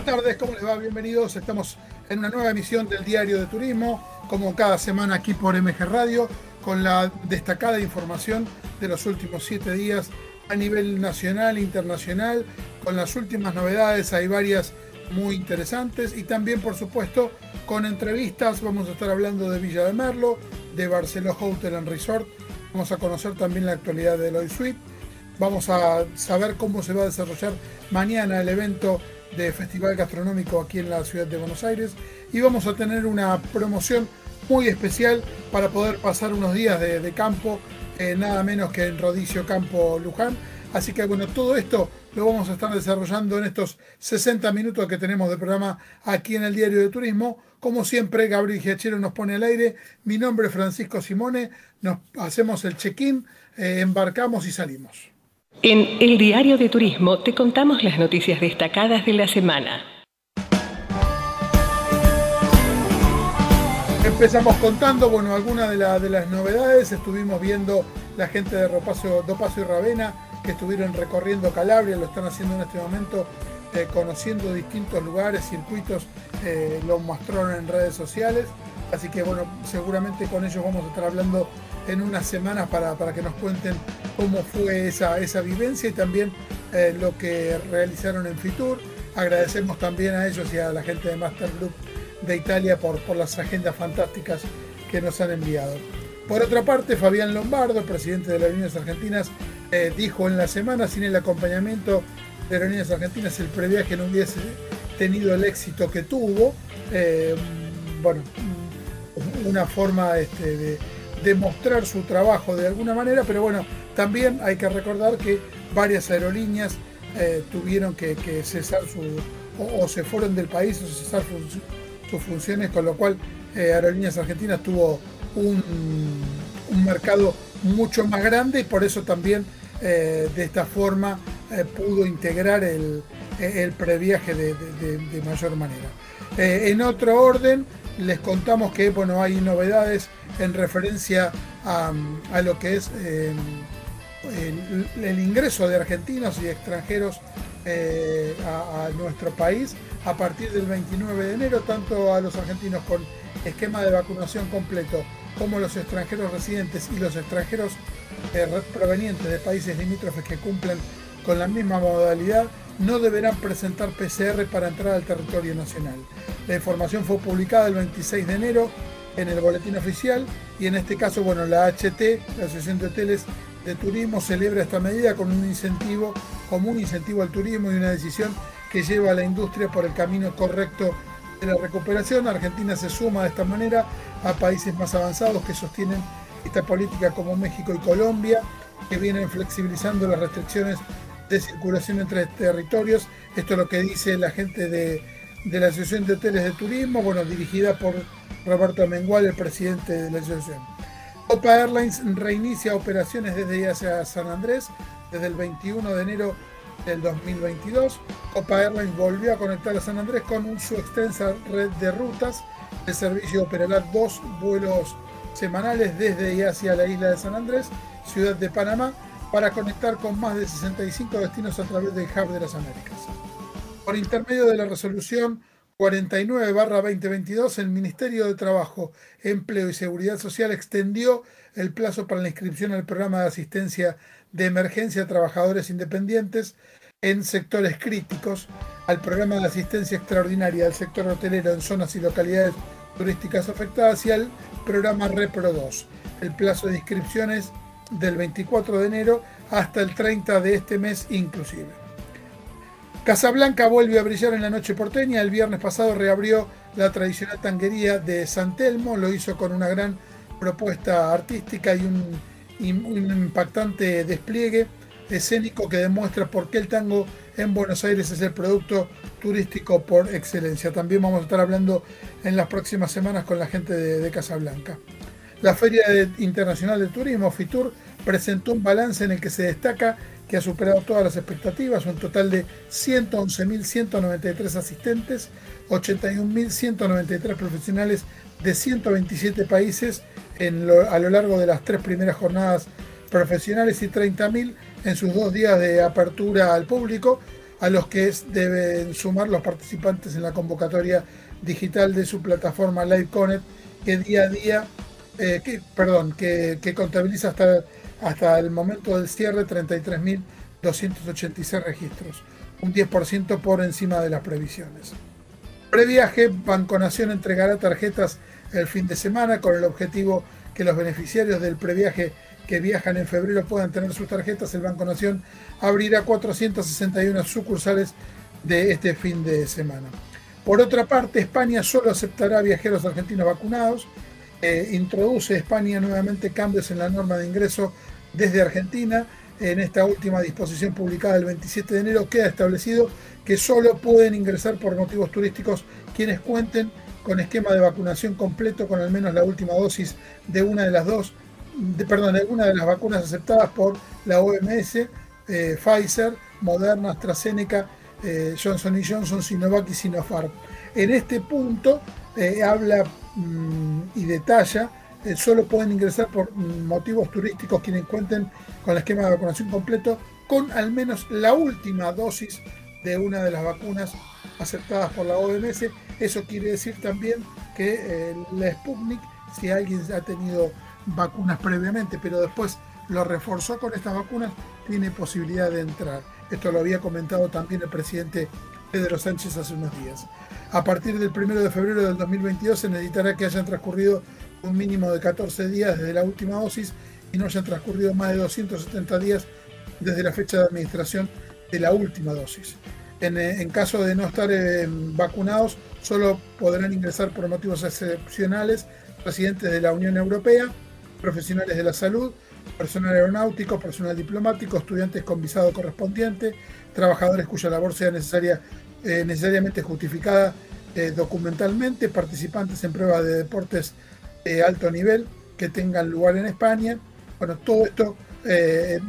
Buenas tardes, ¿cómo les va? Bienvenidos. Estamos en una nueva emisión del Diario de Turismo, como cada semana aquí por MG Radio, con la destacada información de los últimos siete días a nivel nacional e internacional, con las últimas novedades, hay varias muy interesantes y también, por supuesto, con entrevistas. Vamos a estar hablando de Villa de Merlo, de Barceló Hotel and Resort. Vamos a conocer también la actualidad de Loy Suite. Vamos a saber cómo se va a desarrollar mañana el evento de Festival Gastronómico aquí en la ciudad de Buenos Aires y vamos a tener una promoción muy especial para poder pasar unos días de, campo, eh, nada menos que en Rodicio Campo Luján. Así que bueno, todo esto lo vamos a estar desarrollando en estos 60 minutos que tenemos de programa aquí en el Diario de Turismo. Como siempre, Gabriel Giachero nos pone al aire. Mi nombre es Francisco Simone. Nos hacemos el check-in, eh, embarcamos y salimos. En el Diario de Turismo te contamos las noticias destacadas de la semana. Empezamos contando, bueno, algunas de, las novedades. Estuvimos viendo la gente de Dopaso y Ravena que estuvieron recorriendo Calabria, lo están haciendo en este momento, eh, conociendo distintos lugares, circuitos, eh, lo mostraron en redes sociales. Así que bueno, seguramente con ellos vamos a estar hablando en unas semanas para, que nos cuenten cómo fue esa, esa vivencia y también eh, lo que realizaron en Fitur. Agradecemos también a ellos y a la gente de Master Group de Italia por, por las agendas fantásticas que nos han enviado. Por otra parte, Fabián Lombardo, presidente de las Aerolíneas Argentinas, eh, dijo en la semana, sin el acompañamiento de Aerolíneas Argentinas, el previaje no hubiese tenido el éxito que tuvo. Eh, bueno, una forma este, de, demostrar su trabajo de alguna manera, pero bueno, también hay que recordar que varias aerolíneas eh, tuvieron que, cesar su, o, se fueron del país o cesar sus funciones, con lo cual eh, Aerolíneas Argentinas tuvo un, mercado mucho más grande y por eso también eh, de esta forma pudo integrar el, previaje de, mayor manera. en otro orden, les contamos que bueno, hay novedades en referencia a, lo que es eh, el, ingreso de argentinos y extranjeros eh, a, nuestro país a partir del 29 de enero, tanto a los argentinos con esquema de vacunación completo como los extranjeros residentes y los extranjeros eh, provenientes de países limítrofes que cumplen con la misma modalidad no deberán presentar PCR para entrar al territorio nacional. La información fue publicada el 26 de enero en el boletín oficial y en este caso, bueno, la HT, la Asociación de Hoteles de Turismo, celebra esta medida con un incentivo, como un incentivo al turismo y una decisión que lleva a la industria por el camino correcto de la recuperación. Argentina se suma de esta manera a países más avanzados que sostienen esta política como México y Colombia, que vienen flexibilizando las restricciones de circulación entre territorios. Esto es lo que dice la gente de, la Asociación de Hoteles de Turismo, bueno, dirigida por Roberto Mengual, el presidente de la asociación. Copa Airlines reinicia operaciones desde hacia San Andrés desde el 21 de enero del 2022. Copa Airlines volvió a conectar a San Andrés con su extensa red de rutas. El servicio operará dos vuelos semanales desde y hacia la isla de San Andrés, ciudad de Panamá, para conectar con más de 65 destinos a través del Hub de las Américas. Por intermedio de la resolución 49-2022, el Ministerio de Trabajo, Empleo y Seguridad Social extendió el plazo para la inscripción al programa de asistencia de emergencia a trabajadores independientes en sectores críticos, al programa de asistencia extraordinaria al sector hotelero en zonas y localidades turísticas afectadas y al programa Repro 2. El plazo de inscripciones del 24 de enero hasta el 30 de este mes inclusive. Casablanca vuelve a brillar en la noche porteña. El viernes pasado reabrió la tradicional tanguería de San Telmo. Lo hizo con una gran propuesta artística y un, impactante despliegue escénico que demuestra por qué el tango en Buenos Aires es el producto turístico por excelencia. También vamos a estar hablando en las próximas semanas con la gente de Casablanca. La Feria Internacional de Turismo, FITUR, presentó un balance en el que se destaca que ha superado todas las expectativas, un total de 111.193 asistentes, 81.193 profesionales de 127 países a lo largo de las tres primeras jornadas profesionales y 30.000 en sus dos días de apertura al público, a los que deben sumar los participantes en la convocatoria digital de su plataforma Live Connect, que día a día, eh, que, perdón, que, contabiliza hasta, hasta el momento del cierre 33.286 registros, un 10% por encima de las previsiones. Previaje, Banconación entregará tarjetas el fin de semana con el objetivo que los beneficiarios del previaje que viajan en febrero puedan tener sus tarjetas. El Banco Nación abrirá 461 sucursales de este fin de semana. Por otra parte, España solo aceptará viajeros argentinos vacunados. Eh, introduce España nuevamente cambios en la norma de ingreso desde Argentina. En esta última disposición publicada el 27 de enero queda establecido que solo pueden ingresar por motivos turísticos quienes cuenten con esquema de vacunación completo con al menos la última dosis de una de las dos, perdón, de alguna de las vacunas aceptadas por la OMS, eh, Pfizer, Moderna, AstraZeneca, eh, Johnson Johnson, Sinovac y Sinopharm. En este punto eh, habla mm, y detalla, solo pueden ingresar por motivos turísticos quienes cuenten con el esquema de vacunación completo con al menos la última dosis de una de las vacunas aceptadas por la OMS. Eso quiere decir también que eh, la Sputnik, si alguien ha tenido vacunas previamente, pero después lo reforzó con estas vacunas, tiene posibilidad de entrar. Esto lo había comentado también el presidente Pedro Sánchez hace unos días. A partir del 1 de febrero del 2022 se necesitará que hayan transcurrido un mínimo de 14 días desde la última dosis y no hayan transcurrido más de 270 días desde la fecha de administración de la última dosis. En, caso de no estar eh, vacunados, solo podrán ingresar por motivos excepcionales residentes de la Unión Europea, profesionales de la salud, personal aeronáutico, personal diplomático, estudiantes con visado correspondiente, trabajadores cuya labor sea necesaria, eh, necesariamente justificada eh, documentalmente, participantes en pruebas de deportes de alto nivel que tengan lugar en España. Bueno, todo esto,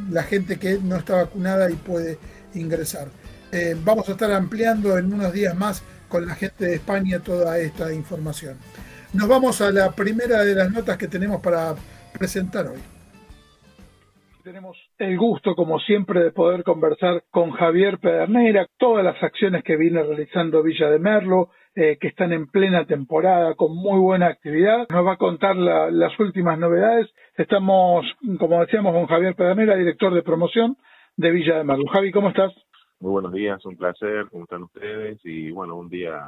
la gente que no está vacunada y puede ingresar. Eh, vamos a estar ampliando en unos días más con la gente de España toda esta información. Nos vamos a la primera de las notas que tenemos para presentar hoy. Tenemos el gusto, como siempre, de poder conversar con Javier Pedernera, todas las acciones que viene realizando Villa de Merlo, eh, que están en plena temporada, con muy buena actividad. Nos va a contar las últimas novedades. Estamos, como decíamos, con Javier Pedernera, director de promoción de Villa de Merlo. Javi, ¿cómo estás? Muy buenos días, un placer, ¿cómo están ustedes? Y bueno, un día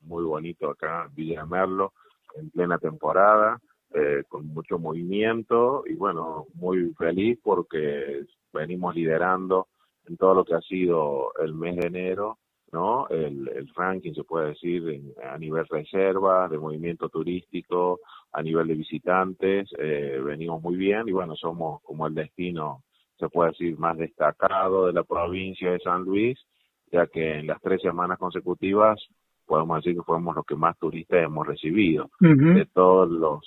muy bonito acá en Villa Merlo, en plena temporada, eh, con mucho movimiento y bueno, muy feliz porque venimos liderando en todo lo que ha sido el mes de enero, ¿no? El, el ranking, se puede decir, a nivel reserva, de movimiento turístico, a nivel de visitantes, eh, venimos muy bien y bueno, somos como el destino se puede decir, más destacado de la provincia de San Luis, ya que en las tres semanas consecutivas podemos decir que fuimos los que más turistas hemos recibido. De todos los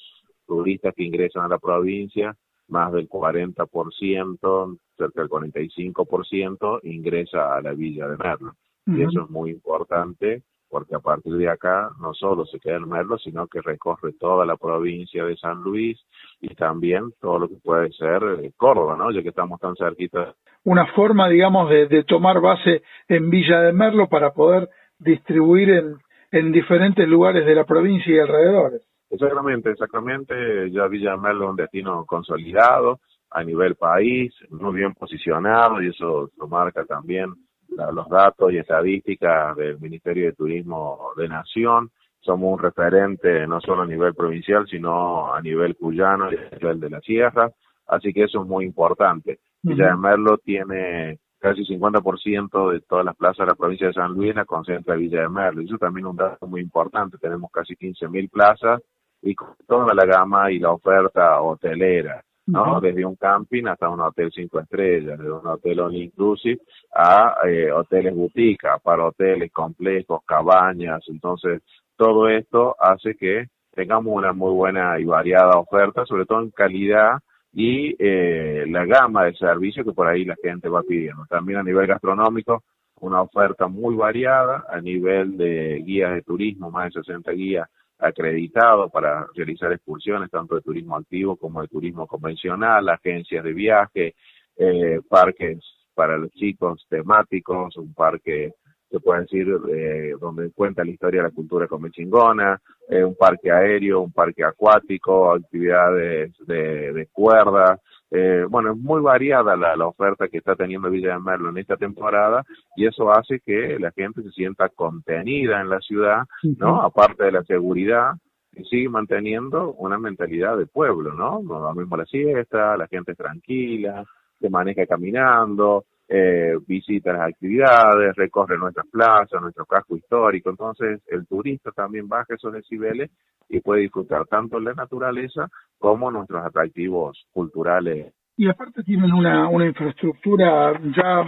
turistas que ingresan a la provincia, más del 40%, cerca del 45% ingresa a la villa de Merlo. Y eso es muy importante porque a partir de acá no solo se queda en Merlo, sino que recorre toda la provincia de San Luis y también todo lo que puede ser eh, Córdoba, ¿no? Ya que estamos tan cerquita. Una forma, digamos, de, tomar base en Villa de Merlo para poder distribuir en, en diferentes lugares de la provincia y alrededores. Exactamente, exactamente. Ya Villa de Merlo es un destino consolidado a nivel país, muy bien posicionado y eso lo marca también los datos y estadísticas del Ministerio de Turismo de Nación. Somos un referente no solo a nivel provincial, sino a nivel cuyano y a nivel de la sierra. Así que eso es muy importante. Villa de Merlo tiene casi 50% de todas las plazas de la provincia de San Luis la concentra Villa de Merlo. Y eso también es un dato muy importante. Tenemos casi 15.000 plazas y con toda la gama y la oferta hotelera. ¿No? Desde un camping hasta un hotel cinco estrellas, desde un hotel all inclusive a eh, hoteles boutique, para hoteles complejos, cabañas, entonces todo esto hace que tengamos una muy buena y variada oferta, sobre todo en calidad y eh, la gama de servicios que por ahí la gente va pidiendo. También a nivel gastronómico, una oferta muy variada, a nivel de guías de turismo, más de 60 guías acreditado para realizar excursiones tanto de turismo activo como de turismo convencional, agencias de viaje, eh, parques para los chicos temáticos, un parque se puede decir, eh, donde cuenta la historia de la cultura comechingona, eh, un parque aéreo, un parque acuático, actividades de, de cuerda. Eh, bueno, es muy variada la, la, oferta que está teniendo Villa de Merlo en esta temporada y eso hace que la gente se sienta contenida en la ciudad, ¿no? Aparte de la seguridad, y sigue manteniendo una mentalidad de pueblo, ¿no? Lo mismo la siesta, la gente es tranquila, se maneja caminando, eh, visita las actividades, recorre nuestras plazas, nuestro casco histórico. Entonces, el turista también baja esos decibeles y puede disfrutar tanto la naturaleza como nuestros atractivos culturales. Y aparte tienen una, una infraestructura ya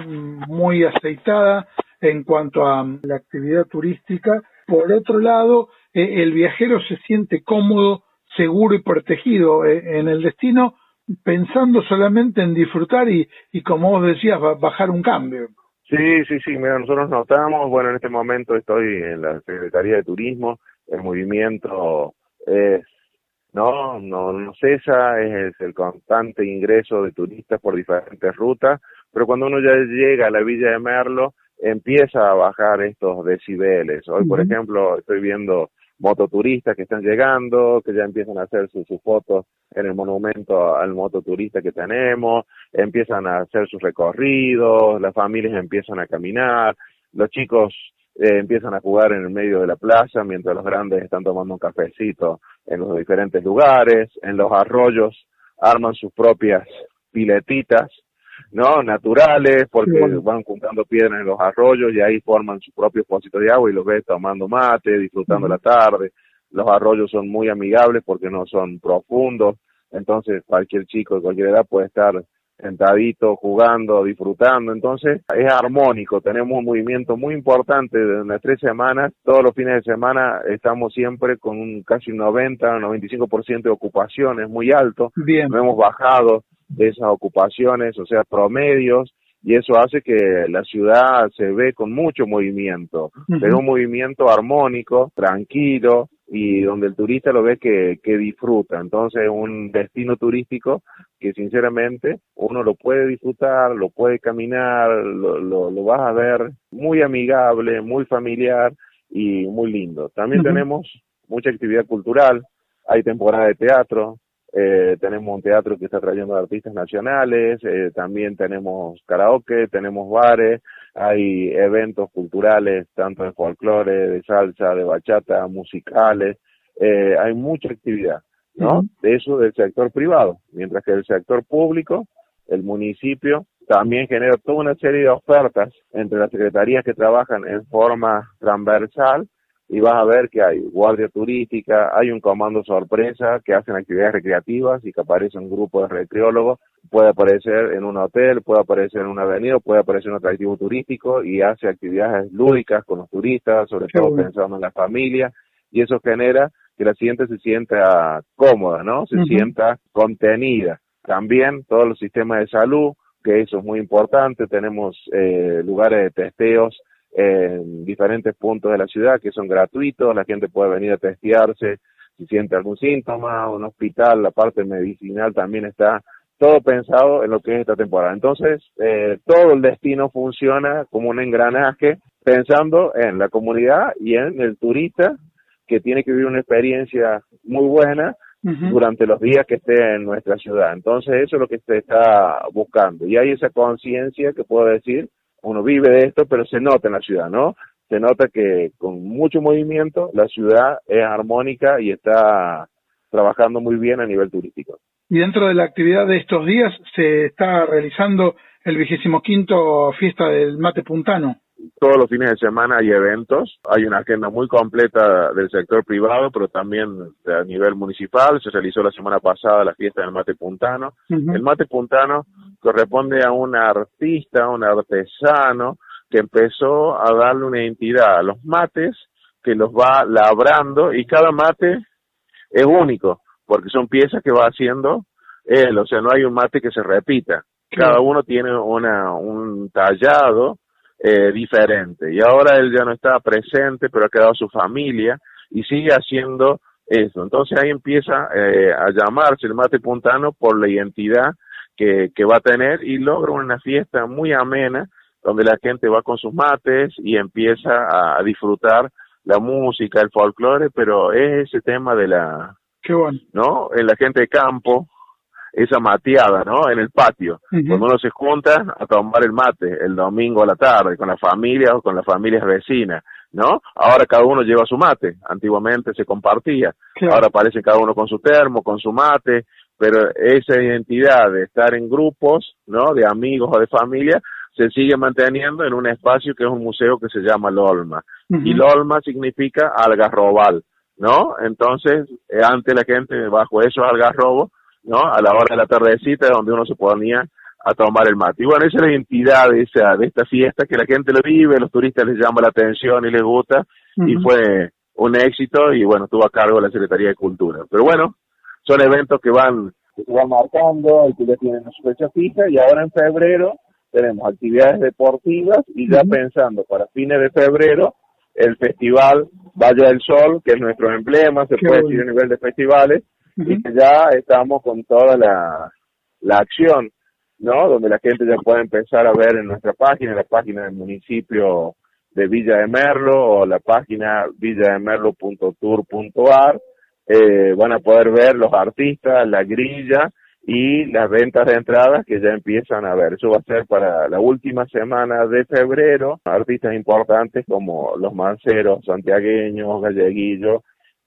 muy aceitada en cuanto a la actividad turística. Por otro lado, eh, el viajero se siente cómodo, seguro y protegido eh, en el destino pensando solamente en disfrutar y, y como vos decías, bajar un cambio. Sí, sí, sí, mira, nosotros notamos, bueno, en este momento estoy en la Secretaría de Turismo, el movimiento es, no, no, no cesa, es el constante ingreso de turistas por diferentes rutas, pero cuando uno ya llega a la Villa de Merlo, empieza a bajar estos decibeles. Hoy, por ejemplo, estoy viendo mototuristas que están llegando, que ya empiezan a hacer sus, fotos en el monumento al mototurista que tenemos, empiezan a hacer sus recorridos, las familias empiezan a caminar, los chicos eh, empiezan a jugar en el medio de la plaza mientras los grandes están tomando un cafecito en los diferentes lugares, en los arroyos arman sus propias piletitas ¿no? Naturales, porque van juntando piedras en los arroyos y ahí forman su propio pocito de agua y los ves tomando mate, disfrutando la tarde. Los arroyos son muy amigables porque no son profundos, entonces cualquier chico de cualquier edad puede estar sentadito, jugando, disfrutando. Entonces es armónico, tenemos un movimiento muy importante de las tres semanas. Todos los fines de semana estamos siempre con un casi un 90, 95% de ocupación, es muy alto. Bien. No hemos bajado de esas ocupaciones, o sea, promedios, y eso hace que la ciudad se ve con mucho movimiento, pero un movimiento armónico, tranquilo, y donde el turista lo ve que, que disfruta. Entonces, un destino turístico que sinceramente uno lo puede disfrutar, lo puede caminar, lo, lo, lo vas a ver muy amigable, muy familiar y muy lindo. También tenemos mucha actividad cultural, hay temporada de teatro, eh, tenemos un teatro que está trayendo artistas nacionales, eh, también tenemos karaoke, tenemos bares, hay eventos culturales, tanto de folclore, de salsa, de bachata, musicales, eh, hay mucha actividad, ¿no? De eso del sector privado, mientras que el sector público, el municipio, también genera toda una serie de ofertas entre las secretarías que trabajan en forma transversal y vas a ver que hay guardia turística, hay un comando sorpresa que hacen actividades recreativas y que aparece un grupo de recreólogos, puede aparecer en un hotel, puede aparecer en una avenida, puede aparecer en un atractivo turístico y hace actividades lúdicas con los turistas, sobre todo pensando en la familia, y eso genera que la gente se sienta cómoda, ¿no? Se sienta contenida. También todos los sistemas de salud, que eso es muy importante, tenemos eh, lugares de testeos en diferentes puntos de la ciudad que son gratuitos, la gente puede venir a testearse si siente algún síntoma, un hospital, la parte medicinal también está todo pensado en lo que es esta temporada. Entonces, eh, todo el destino funciona como un engranaje pensando en la comunidad y en el turista que tiene que vivir una experiencia muy buena durante los días que esté en nuestra ciudad. Entonces, eso es lo que se está buscando. Y hay esa conciencia que puedo decir uno vive de esto, pero se nota en la ciudad, ¿no? Se nota que con mucho movimiento la ciudad es armónica y está trabajando muy bien a nivel turístico. Y dentro de la actividad de estos días se está realizando el vigésimo quinto fiesta del mate puntano. Todos los fines de semana hay eventos, hay una agenda muy completa del sector privado, pero también a nivel municipal. Se realizó la semana pasada la fiesta del mate puntano. El mate puntano corresponde a un artista, un artesano, que empezó a darle una identidad a los mates, que los va labrando y cada mate es único, porque son piezas que va haciendo él, o sea, no hay un mate que se repita. Cada uno tiene una, un tallado eh, diferente. Y ahora él ya no está presente, pero ha quedado su familia y sigue haciendo eso. Entonces ahí empieza eh, a llamarse el mate puntano por la identidad que, que va a tener y logra una fiesta muy amena donde la gente va con sus mates y empieza a disfrutar la música, el folclore, pero es ese tema de la, Qué bueno. ¿no? En la gente de campo, esa mateada, ¿no? En el patio, cuando uno se junta a tomar el mate el domingo a la tarde con la familia o con las familias vecinas, ¿no? Ahora cada uno lleva su mate, antiguamente se compartía, ahora aparece cada uno con su termo, con su mate, pero esa identidad de estar en grupos, ¿no? De amigos o de familia, se sigue manteniendo en un espacio que es un museo que se llama Lolma. Y Lolma significa algarrobal, ¿no? Entonces, eh, antes la gente bajo esos algarrobos, ¿no? A la hora de la tardecita donde uno se ponía a tomar el mate. Y bueno, esa es la identidad de, esa, de esta fiesta, que la gente lo vive, los turistas les llama la atención y les gusta, y fue un éxito, y bueno, estuvo a cargo de la Secretaría de Cultura. Pero bueno, son eventos que van, que se van marcando y que ya tienen su fecha fija, y ahora en febrero tenemos actividades deportivas y ya pensando para fines de febrero el festival Valle del Sol, que es nuestro emblema, se puede decir a nivel de festivales, y que ya estamos con toda la, la acción, ¿no? Donde la gente ya puede empezar a ver en nuestra página, la página del municipio de Villa de Merlo o la página villademerlo.tour.ar, eh, van a poder ver los artistas, la grilla, y las ventas de entradas que ya empiezan a ver. Eso va a ser para la última semana de febrero. Artistas importantes como los manceros santiagueños, galleguillos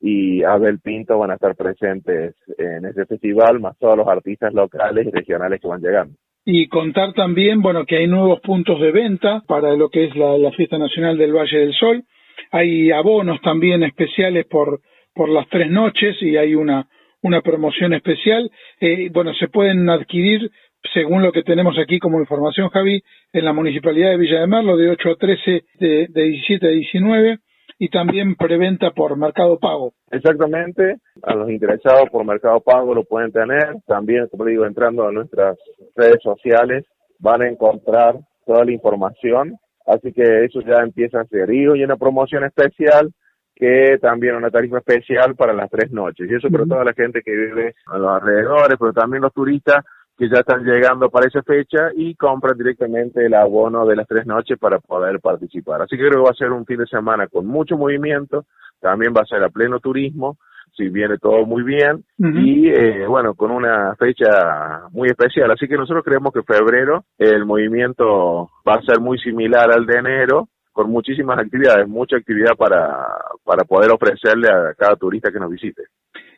y Abel Pinto van a estar presentes en ese festival, más todos los artistas locales y regionales que van llegando. Y contar también, bueno, que hay nuevos puntos de venta para lo que es la, la Fiesta Nacional del Valle del Sol. Hay abonos también especiales por, por las tres noches y hay una, una promoción especial. Eh, bueno, se pueden adquirir, según lo que tenemos aquí como información, Javi, en la Municipalidad de Villa de Merlo, de 8 a 13, de, de 17 a 19, y también preventa por Mercado Pago. Exactamente, a los interesados por Mercado Pago lo pueden tener. También, como digo, entrando a nuestras redes sociales, van a encontrar toda la información. Así que eso ya empieza a ser. Y una promoción especial que también una tarifa especial para las tres noches. Y eso para toda la gente que vive a los alrededores, pero también los turistas que ya están llegando para esa fecha y compran directamente el abono de las tres noches para poder participar. Así que creo que va a ser un fin de semana con mucho movimiento, también va a ser a pleno turismo, si viene todo muy bien, y eh, bueno, con una fecha muy especial. Así que nosotros creemos que febrero el movimiento va a ser muy similar al de enero, con muchísimas actividades, mucha actividad para, para poder ofrecerle a cada turista que nos visite.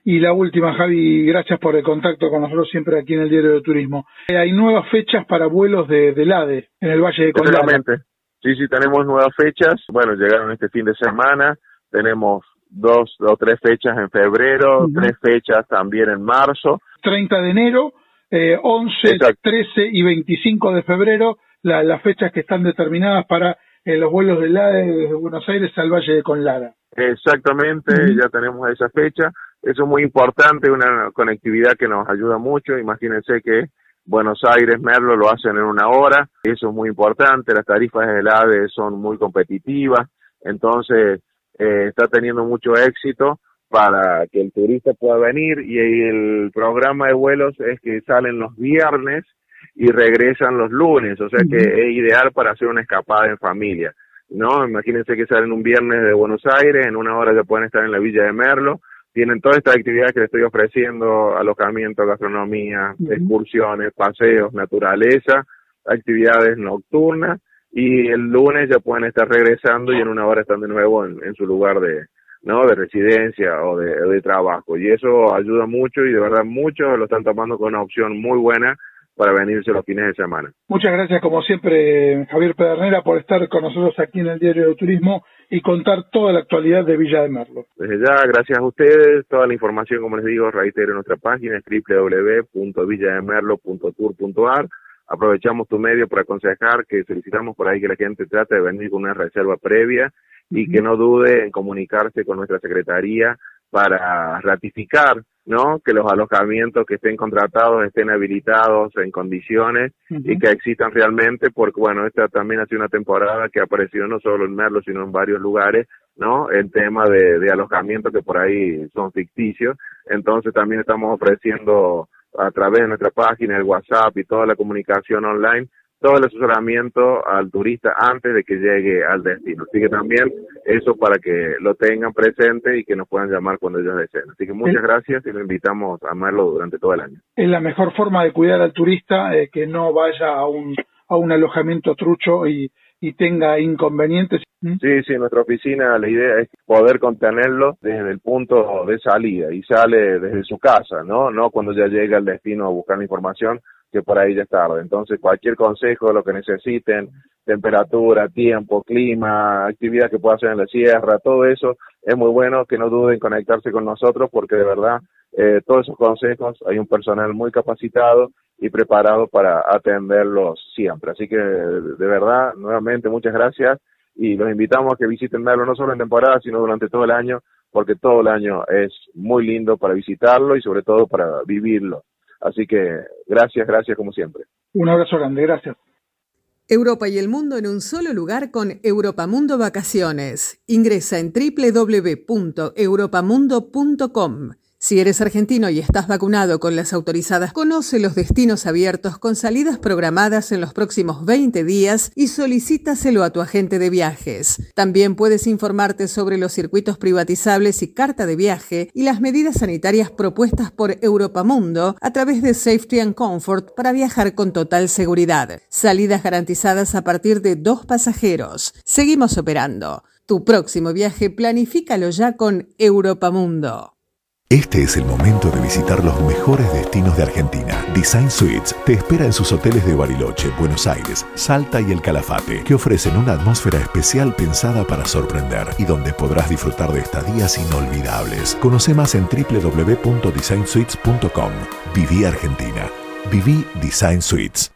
Y la última, Javi, gracias por el contacto con nosotros siempre aquí en el Diario de Turismo. Eh, hay nuevas fechas para vuelos de, del ADE en el Valle de Condado. Sí, sí, tenemos nuevas fechas. Bueno, llegaron este fin de semana. Tenemos dos o tres fechas en febrero, tres fechas también en marzo. 30 de enero, eh, 11, 13 y 25 de febrero, las fechas que están determinadas para en los vuelos del ADE desde Buenos Aires al Valle de Conlara. Exactamente, ya tenemos esa fecha. Eso es muy importante, una conectividad que nos ayuda mucho. Imagínense que Buenos Aires, Merlo lo hacen en una hora. Eso es muy importante. Las tarifas del ADE son muy competitivas. Entonces, eh, está teniendo mucho éxito para que el turista pueda venir y el programa de vuelos es que salen los viernes y regresan los lunes, o sea que es ideal para hacer una escapada en familia, ¿no? Imagínense que salen un viernes de Buenos Aires, en una hora ya pueden estar en la Villa de Merlo, tienen toda esta actividad que les estoy ofreciendo, alojamiento, gastronomía, excursiones, paseos, naturaleza, actividades nocturnas, y el lunes ya pueden estar regresando y en una hora están de nuevo en, su lugar de, ¿no? de residencia o de, de, trabajo. Y eso ayuda mucho y de verdad muchos lo están tomando con una opción muy buena para venirse los fines de semana. Muchas gracias, como siempre, Javier Pedernera, por estar con nosotros aquí en el Diario de Turismo y contar toda la actualidad de Villa de Merlo. Desde ya, gracias a ustedes. Toda la información, como les digo, reitero en nuestra página, es www.villademerlo.tour.ar. Aprovechamos tu medio para aconsejar que solicitamos por ahí que la gente trate de venir con una reserva previa y que no dude en comunicarse con nuestra secretaría para ratificar ¿no? Que los alojamientos que estén contratados estén habilitados en condiciones y que existan realmente, porque bueno, esta también ha sido una temporada que ha aparecido no solo en Merlo, sino en varios lugares, ¿no? El tema de, de alojamiento que por ahí son ficticios. Entonces también estamos ofreciendo a través de nuestra página, el WhatsApp y toda la comunicación online, todo el asesoramiento al turista antes de que llegue al destino. Así que también eso para que lo tengan presente y que nos puedan llamar cuando ellos deseen. Así que muchas gracias y lo invitamos a amarlo durante todo el año. Es la mejor forma de cuidar al turista, eh, que no vaya a un, a un alojamiento trucho y, y tenga inconvenientes. ¿Mm? Sí, sí, nuestra oficina la idea es poder contenerlo desde el punto de salida y sale desde su casa, ¿no? No cuando ya llega al destino a buscar la información, que por ahí ya es tarde. Entonces, cualquier consejo, lo que necesiten, temperatura, tiempo, clima, actividad que pueda hacer en la sierra, todo eso, es muy bueno que no duden en conectarse con nosotros porque de verdad eh, todos esos consejos hay un personal muy capacitado y preparado para atenderlos siempre. Así que de verdad, nuevamente, muchas gracias y los invitamos a que visiten Merlo no solo en temporada, sino durante todo el año, porque todo el año es muy lindo para visitarlo y sobre todo para vivirlo. Así que gracias, gracias como siempre. Un abrazo grande, gracias. Europa y el mundo en un solo lugar con Europamundo Vacaciones. Ingresa en www.europamundo.com. Si eres argentino y estás vacunado con las autorizadas, conoce los destinos abiertos con salidas programadas en los próximos 20 días y solicítaselo a tu agente de viajes. También puedes informarte sobre los circuitos privatizables y carta de viaje y las medidas sanitarias propuestas por Europamundo a través de Safety and Comfort para viajar con total seguridad. Salidas garantizadas a partir de dos pasajeros. Seguimos operando. Tu próximo viaje planifícalo ya con Europamundo. Este es el momento de visitar los mejores destinos de Argentina. Design Suites te espera en sus hoteles de Bariloche, Buenos Aires, Salta y El Calafate, que ofrecen una atmósfera especial pensada para sorprender y donde podrás disfrutar de estadías inolvidables. Conoce más en www.designsuites.com. Viví Argentina. Viví Design Suites.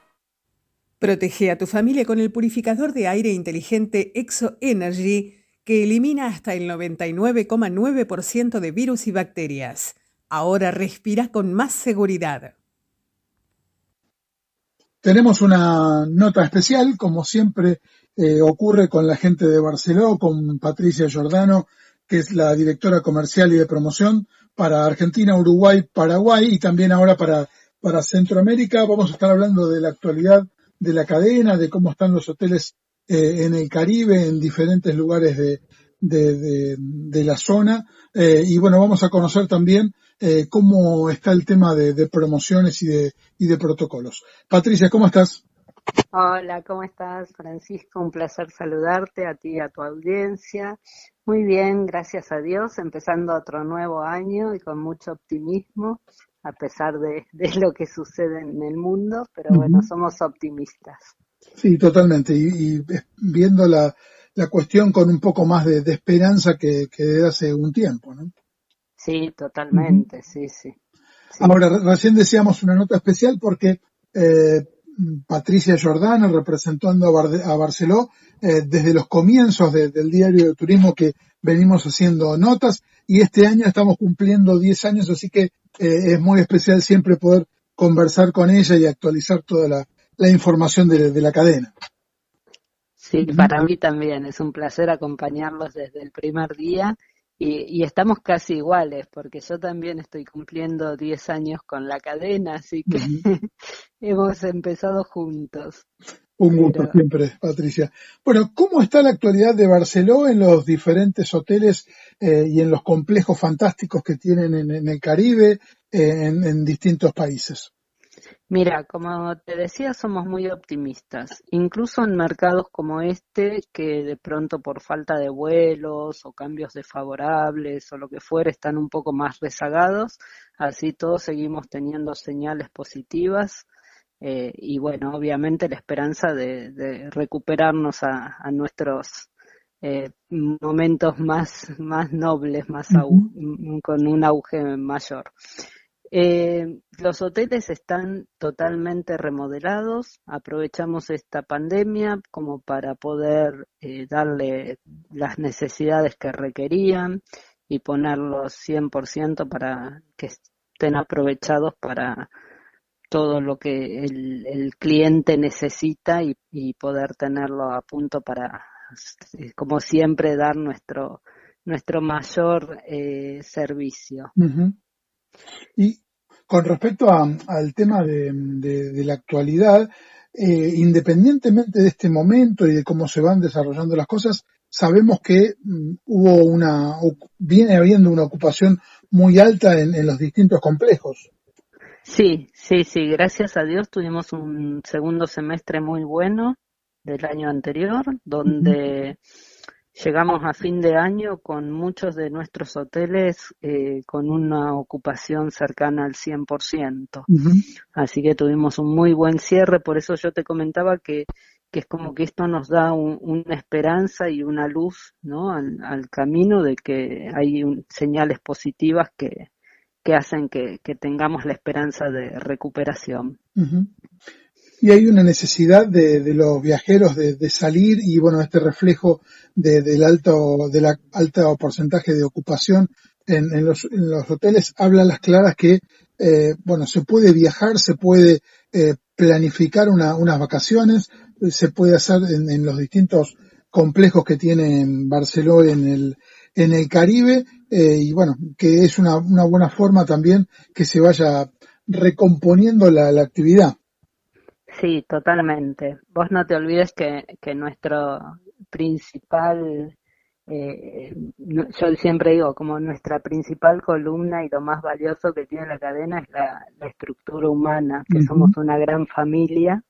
Protege a tu familia con el purificador de aire inteligente Exo Energy que elimina hasta el 99,9% de virus y bacterias. Ahora respira con más seguridad. Tenemos una nota especial, como siempre eh, ocurre con la gente de Barceló, con Patricia Giordano, que es la directora comercial y de promoción para Argentina, Uruguay, Paraguay y también ahora para, para Centroamérica. Vamos a estar hablando de la actualidad de la cadena, de cómo están los hoteles eh, en el Caribe, en diferentes lugares de, de, la zona. Eh, y bueno, vamos a conocer también eh, cómo está el tema de, promociones y de, y de protocolos. Patricia, ¿cómo estás? Hola, ¿cómo estás, Francisco? Un placer saludarte a ti y a tu audiencia. Muy bien, gracias a Dios, empezando otro nuevo año y con mucho optimismo, a pesar de, lo que sucede en el mundo, pero bueno, somos optimistas. Sí, totalmente. Y, viendo la, la, cuestión con un poco más de, esperanza que, que, de hace un tiempo, ¿no? Sí, totalmente, sí, sí, Ahora, recién decíamos una nota especial porque eh, Patricia Jordana, representando a, Barceló, eh, desde los comienzos del diario de turismo que venimos haciendo notas y este año estamos cumpliendo 10 años, así que eh, es muy especial siempre poder conversar con ella y actualizar toda la, la información de, la cadena. Sí, para mí también es un placer acompañarlos desde el primer día y, estamos casi iguales porque yo también estoy cumpliendo 10 años con la cadena, así que hemos empezado juntos. Un gusto siempre, Patricia. Bueno, ¿cómo está la actualidad de Barceló en los diferentes hoteles eh, y en los complejos fantásticos que tienen en, el Caribe, eh, en distintos países? Mira, como te decía, somos muy optimistas, incluso en mercados como este, que de pronto por falta de vuelos o cambios desfavorables o lo que fuera están un poco más rezagados, así todos seguimos teniendo señales positivas eh, y bueno, obviamente la esperanza de, recuperarnos a, nuestros eh, momentos más, más nobles, más con un auge mayor. Eh, los hoteles están totalmente remodelados. Aprovechamos esta pandemia como para poder eh, darle las necesidades que requerían y ponerlos 100% para que estén aprovechados para todo lo que el, cliente necesita y, poder tenerlo a punto para, como siempre, dar nuestro nuestro mayor eh, servicio. Y Con respecto al tema de, la actualidad, eh, independientemente de este momento y de cómo se van desarrollando las cosas, sabemos que mm, hubo una, viene habiendo una ocupación muy alta en, los distintos complejos. Sí, sí, sí, gracias a Dios tuvimos un segundo semestre muy bueno del año anterior, donde llegamos a fin de año con muchos de nuestros hoteles eh, con una ocupación cercana al 100%. Así que tuvimos un muy buen cierre, por eso yo te comentaba que, que es como que esto nos da una esperanza y una luz ¿no? al, camino de que hay señales positivas que, que hacen que, tengamos la esperanza de recuperación y hay una necesidad de, de los viajeros de, de, salir y bueno, este reflejo de, del alto, del alto porcentaje de ocupación en, en, los, en, los, hoteles habla a las claras que eh, bueno, se puede viajar, se puede eh, planificar una, unas vacaciones, se puede hacer en, en, los distintos complejos que tiene Barcelona en el, en el Caribe eh, y bueno, que es una, una buena forma también que se vaya recomponiendo la, la actividad. Sí, totalmente. Vos no te olvides que, que nuestro principal, eh, yo siempre digo, como nuestra principal columna y lo más valioso que tiene la cadena es la, estructura humana, que somos una gran familia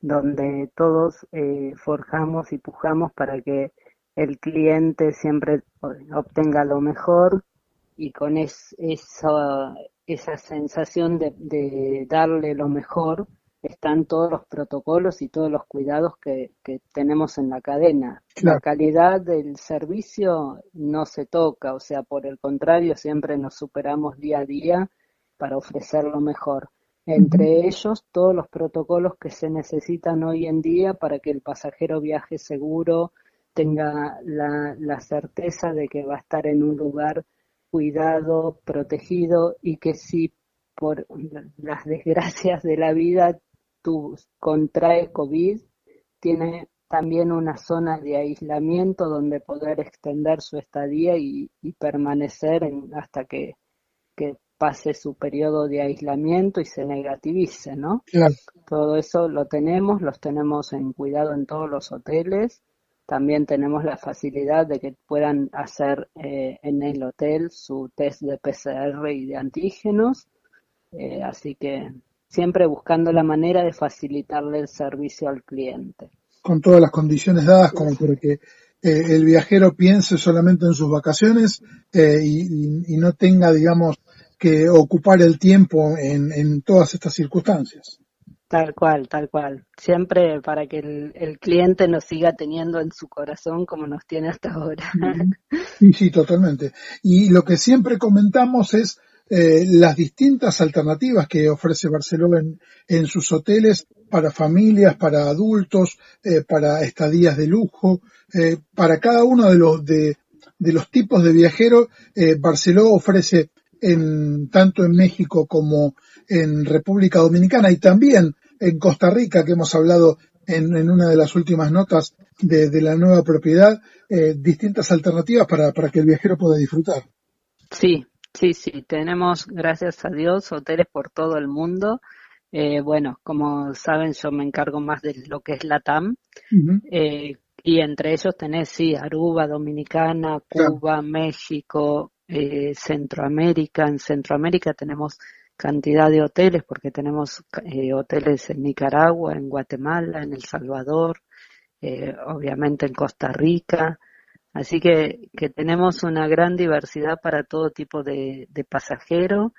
donde todos eh, forjamos y pujamos para que el cliente siempre obtenga lo mejor y con es, esa, esa sensación de, de darle lo mejor, están todos los protocolos y todos los cuidados que, tenemos en la cadena. La calidad del servicio no se toca, o sea, por el contrario, siempre nos superamos día a día para ofrecer lo mejor. Entre ellos, todos los protocolos que se necesitan hoy en día para que el pasajero viaje seguro, tenga la, la certeza de que va a estar en un lugar cuidado, protegido y que si por las desgracias de la vida contrae COVID, tiene también una zona de aislamiento donde poder extender su estadía y, permanecer hasta que, pase su periodo de aislamiento y se negativice, ¿no? Todo eso lo tenemos, los tenemos en cuidado en todos los hoteles. También tenemos la facilidad de que puedan hacer eh, en el hotel su test de PCR y de antígenos. Eh, así que siempre buscando la manera de facilitarle el servicio al cliente. Con todas las condiciones dadas como para que eh, el viajero piense solamente en sus vacaciones eh, y, no tenga, digamos, que ocupar el tiempo en, todas estas circunstancias. Tal cual, tal cual. Siempre para que el, el, cliente nos siga teniendo en su corazón como nos tiene hasta ahora. Sí, sí, totalmente. Y lo que siempre comentamos es eh, las distintas alternativas que ofrece Barcelona en, sus hoteles para familias, para adultos, eh, para estadías de lujo, eh, para cada uno de los, de, los tipos de viajeros, Barcelona ofrece en, tanto en México como en República Dominicana y también en Costa Rica, que hemos hablado en, en una de las últimas notas de, de la nueva propiedad, distintas alternativas para, para que el viajero pueda disfrutar. Sí, Sí, sí, tenemos, gracias a Dios, hoteles por todo el mundo. Eh, bueno, como saben, yo me encargo más de lo que es la TAM. Eh, y entre ellos tenés, sí, Aruba, Dominicana, Cuba, México, eh, Centroamérica. En Centroamérica tenemos cantidad de hoteles porque tenemos hoteles en Nicaragua, en Guatemala, en El Salvador, obviamente en Costa Rica. Así que, que tenemos una gran diversidad para todo tipo de, de pasajeros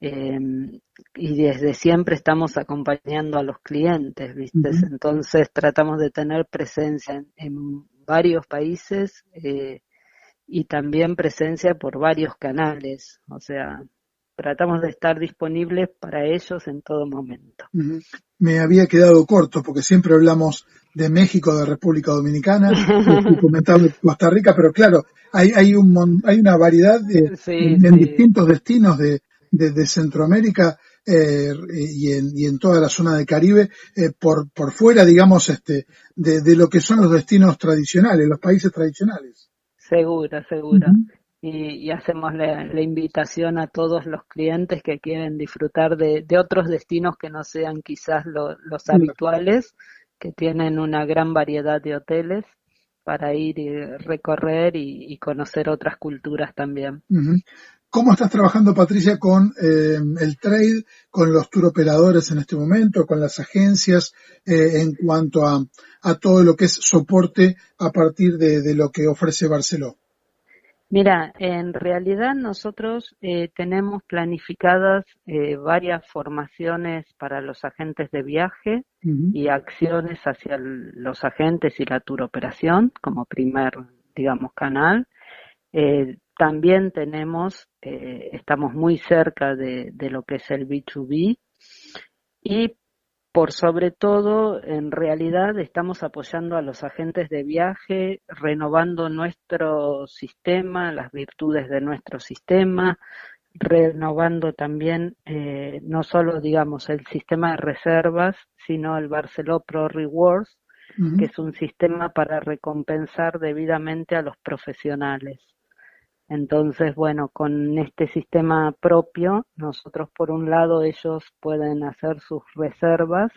em, y desde siempre estamos acompañando a los clientes, ¿viste? Entonces tratamos de tener presencia en, varios países eh, y también presencia por varios canales, o sea, tratamos de estar disponibles para ellos en todo momento. Me había quedado corto porque siempre hablamos de México, de República Dominicana, y comentaba Costa Rica, pero claro, hay, hay, un, hay una variedad de, en, distintos destinos de, de, Centroamérica eh, y, en, y en toda la zona del Caribe, eh, por, por fuera, digamos, este, de, de lo que son los destinos tradicionales, los países tradicionales. Segura, segura. Y, hacemos la, invitación a todos los clientes que quieren disfrutar de, otros destinos que no sean quizás los habituales, que tienen una gran variedad de hoteles para ir y recorrer y, conocer otras culturas también. ¿Cómo estás trabajando, Patricia, con eh, el trade, con los tour operadores en este momento, con las agencias, eh, en cuanto a, todo lo que es soporte a partir de, lo que ofrece Barceló? Mira, en realidad nosotros eh, tenemos planificadas varias formaciones para los agentes de viaje y acciones hacia los agentes y la tour operación como primer, digamos, canal. También tenemos, eh, estamos muy cerca de, lo que es el B2B y por sobre todo, en realidad estamos apoyando a los agentes de viaje, renovando nuestro sistema, las virtudes de nuestro sistema, renovando también eh, no solo, digamos, el sistema de reservas, sino el Barceló Pro Rewards, que es un sistema para recompensar debidamente a los profesionales. Entonces, bueno, con este sistema propio, nosotros por un lado ellos pueden hacer sus reservas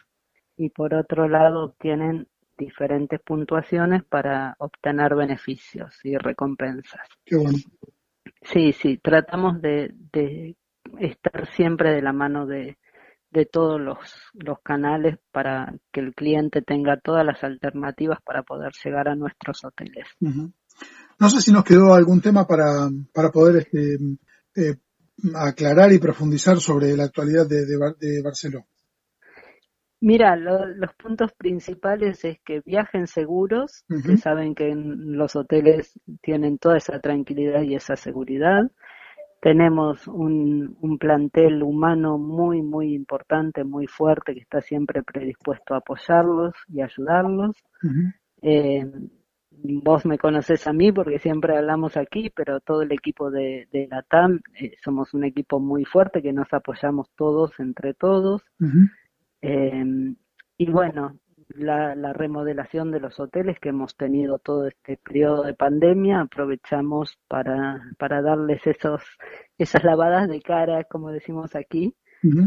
y por otro lado obtienen diferentes puntuaciones para obtener beneficios y recompensas. Qué bueno. Sí, sí, tratamos de, estar siempre de la mano de, todos los, los canales para que el cliente tenga todas las alternativas para poder llegar a nuestros hoteles. No sé si nos quedó algún tema para, para poder este, eh, aclarar y profundizar sobre la actualidad de, de, Barcelona. Mira, los puntos principales es que viajen seguros, que saben que en los hoteles tienen toda esa tranquilidad y esa seguridad. Tenemos un, un plantel humano muy, muy importante, muy fuerte, que está siempre predispuesto a apoyarlos y ayudarlos vos me conoces a mí porque siempre hablamos aquí, pero todo el equipo de, de la TAM eh, somos un equipo muy fuerte que nos apoyamos todos entre todos. Em, y bueno, la, la, remodelación de los hoteles que hemos tenido todo este periodo de pandemia, aprovechamos para, para darles esos, esas lavadas de cara, como decimos aquí,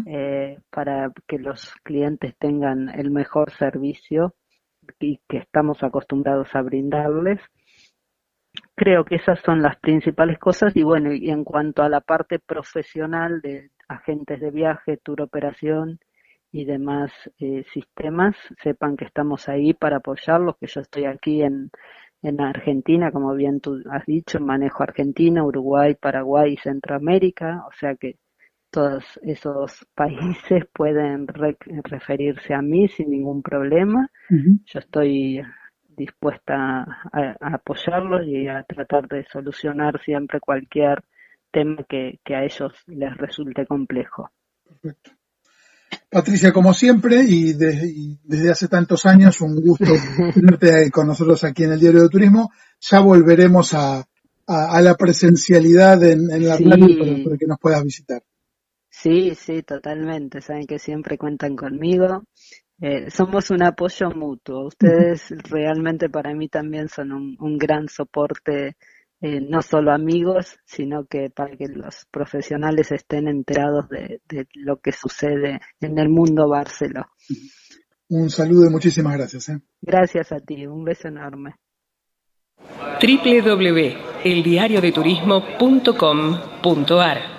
eh, para que los clientes tengan el mejor servicio y que estamos acostumbrados a brindarles. Creo que esas son las principales cosas y bueno, y en cuanto a la parte profesional de agentes de viaje, tour operación y demás eh, sistemas, sepan que estamos ahí para apoyarlos, que yo estoy aquí en, en Argentina, como bien tú has dicho, manejo Argentina, Uruguay, Paraguay y Centroamérica, o sea que todos esos países pueden referirse a mí sin ningún problema. Yo estoy dispuesta a, apoyarlos y a tratar de solucionar siempre cualquier tema que, a ellos les resulte complejo. Perfecto. Patricia, como siempre, y, desde hace tantos años, un gusto tenerte con nosotros aquí en el Diario de Turismo. Ya volveremos a, la presencialidad en, la sí. para que nos puedas visitar. Sí, sí, totalmente. Saben que siempre cuentan conmigo. Eh, somos un apoyo mutuo. Ustedes realmente para mí también son un, gran soporte, eh, no solo amigos, sino que para que los profesionales estén enterados de, lo que sucede en el mundo Barceló. Un saludo y muchísimas gracias. ¿eh? Gracias a ti, un beso enorme. www.eldiariodeturismo.com.ar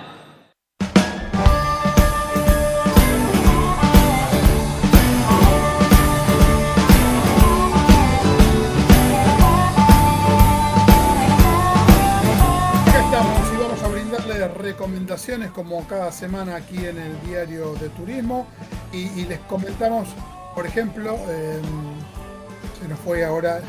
como cada semana aquí en el diario de turismo. Y, les comentamos, por ejemplo, em, se nos fue ahora,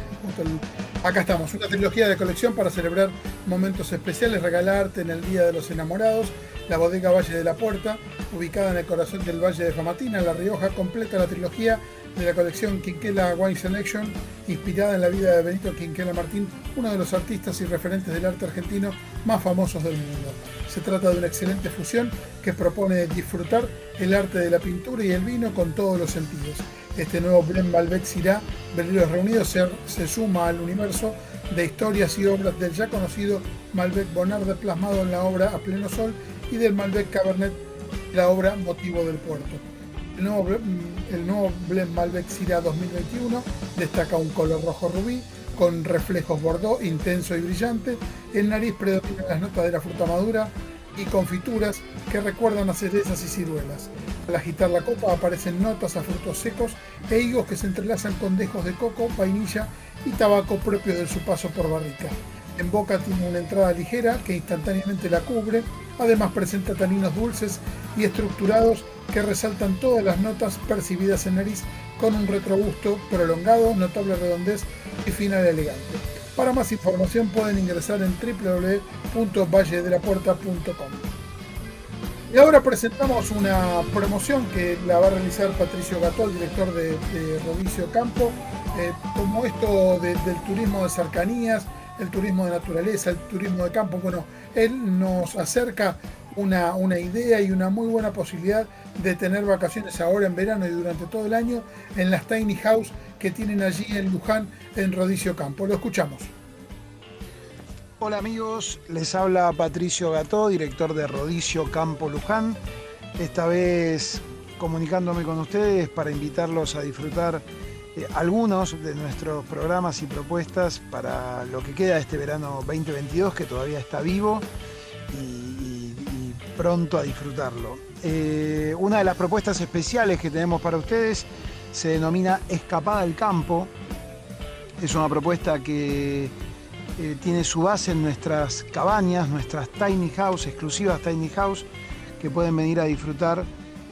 acá estamos, una trilogía de colección para celebrar momentos especiales, regalarte en el Día de los Enamorados, la bodega Valle de la Puerta, ubicada en el corazón del Valle de Famatina, La Rioja, completa la trilogía de la colección Quinquela Wine Selection, inspirada en la vida de Benito Quinquela Martín, uno de los artistas y referentes del arte argentino más famosos del mundo. Se trata de una excelente fusión que propone disfrutar el arte de la pintura y el vino con todos los sentidos. Este nuevo blend Malbec Syrah, Berlioz Reunidos, se, se suma al universo de historias y obras del ya conocido Malbec Bonarde plasmado en la obra A Pleno Sol y del Malbec Cabernet, la obra Motivo del Puerto. El nuevo, el nuevo Blend Malbec Syrah 2021 destaca un color rojo rubí con reflejos bordó intenso y brillante. En nariz predominan las notas de la fruta madura y confituras que recuerdan a cerezas y ciruelas. Al agitar la copa aparecen notas a frutos secos e higos que se entrelazan con dejos de coco, vainilla y tabaco propio de su paso por barrica. En boca tiene una entrada ligera que instantáneamente la cubre, además presenta taninos dulces y estructurados que resaltan todas las notas percibidas en nariz con un retrogusto prolongado, notable redondez y final elegante. Para más información pueden ingresar en www.valledelapuerta.com. Y ahora presentamos una promoción que la va a realizar Patricio Gatol, director de, de Rodicio Campo, eh, como esto del turismo de cercanías, el turismo de naturaleza, el turismo de campo. Bueno, él nos acerca una, una, idea y una muy buena posibilidad de tener vacaciones ahora en verano y durante todo el año en las tiny house que tienen allí en Luján, en Rodicio Campo. Lo escuchamos. Hola amigos, les habla Patricio Gató, director de Rodicio Campo Luján. Esta vez comunicándome con ustedes para invitarlos a disfrutar eh, algunos de nuestros programas y propuestas para lo que queda de este verano 2022 que todavía está vivo pronto a disfrutarlo. Eh, una de las propuestas especiales que tenemos para ustedes se denomina Escapada al Campo. Es una propuesta que eh, tiene su base en nuestras cabañas, nuestras tiny house, exclusivas tiny house, que pueden venir a disfrutar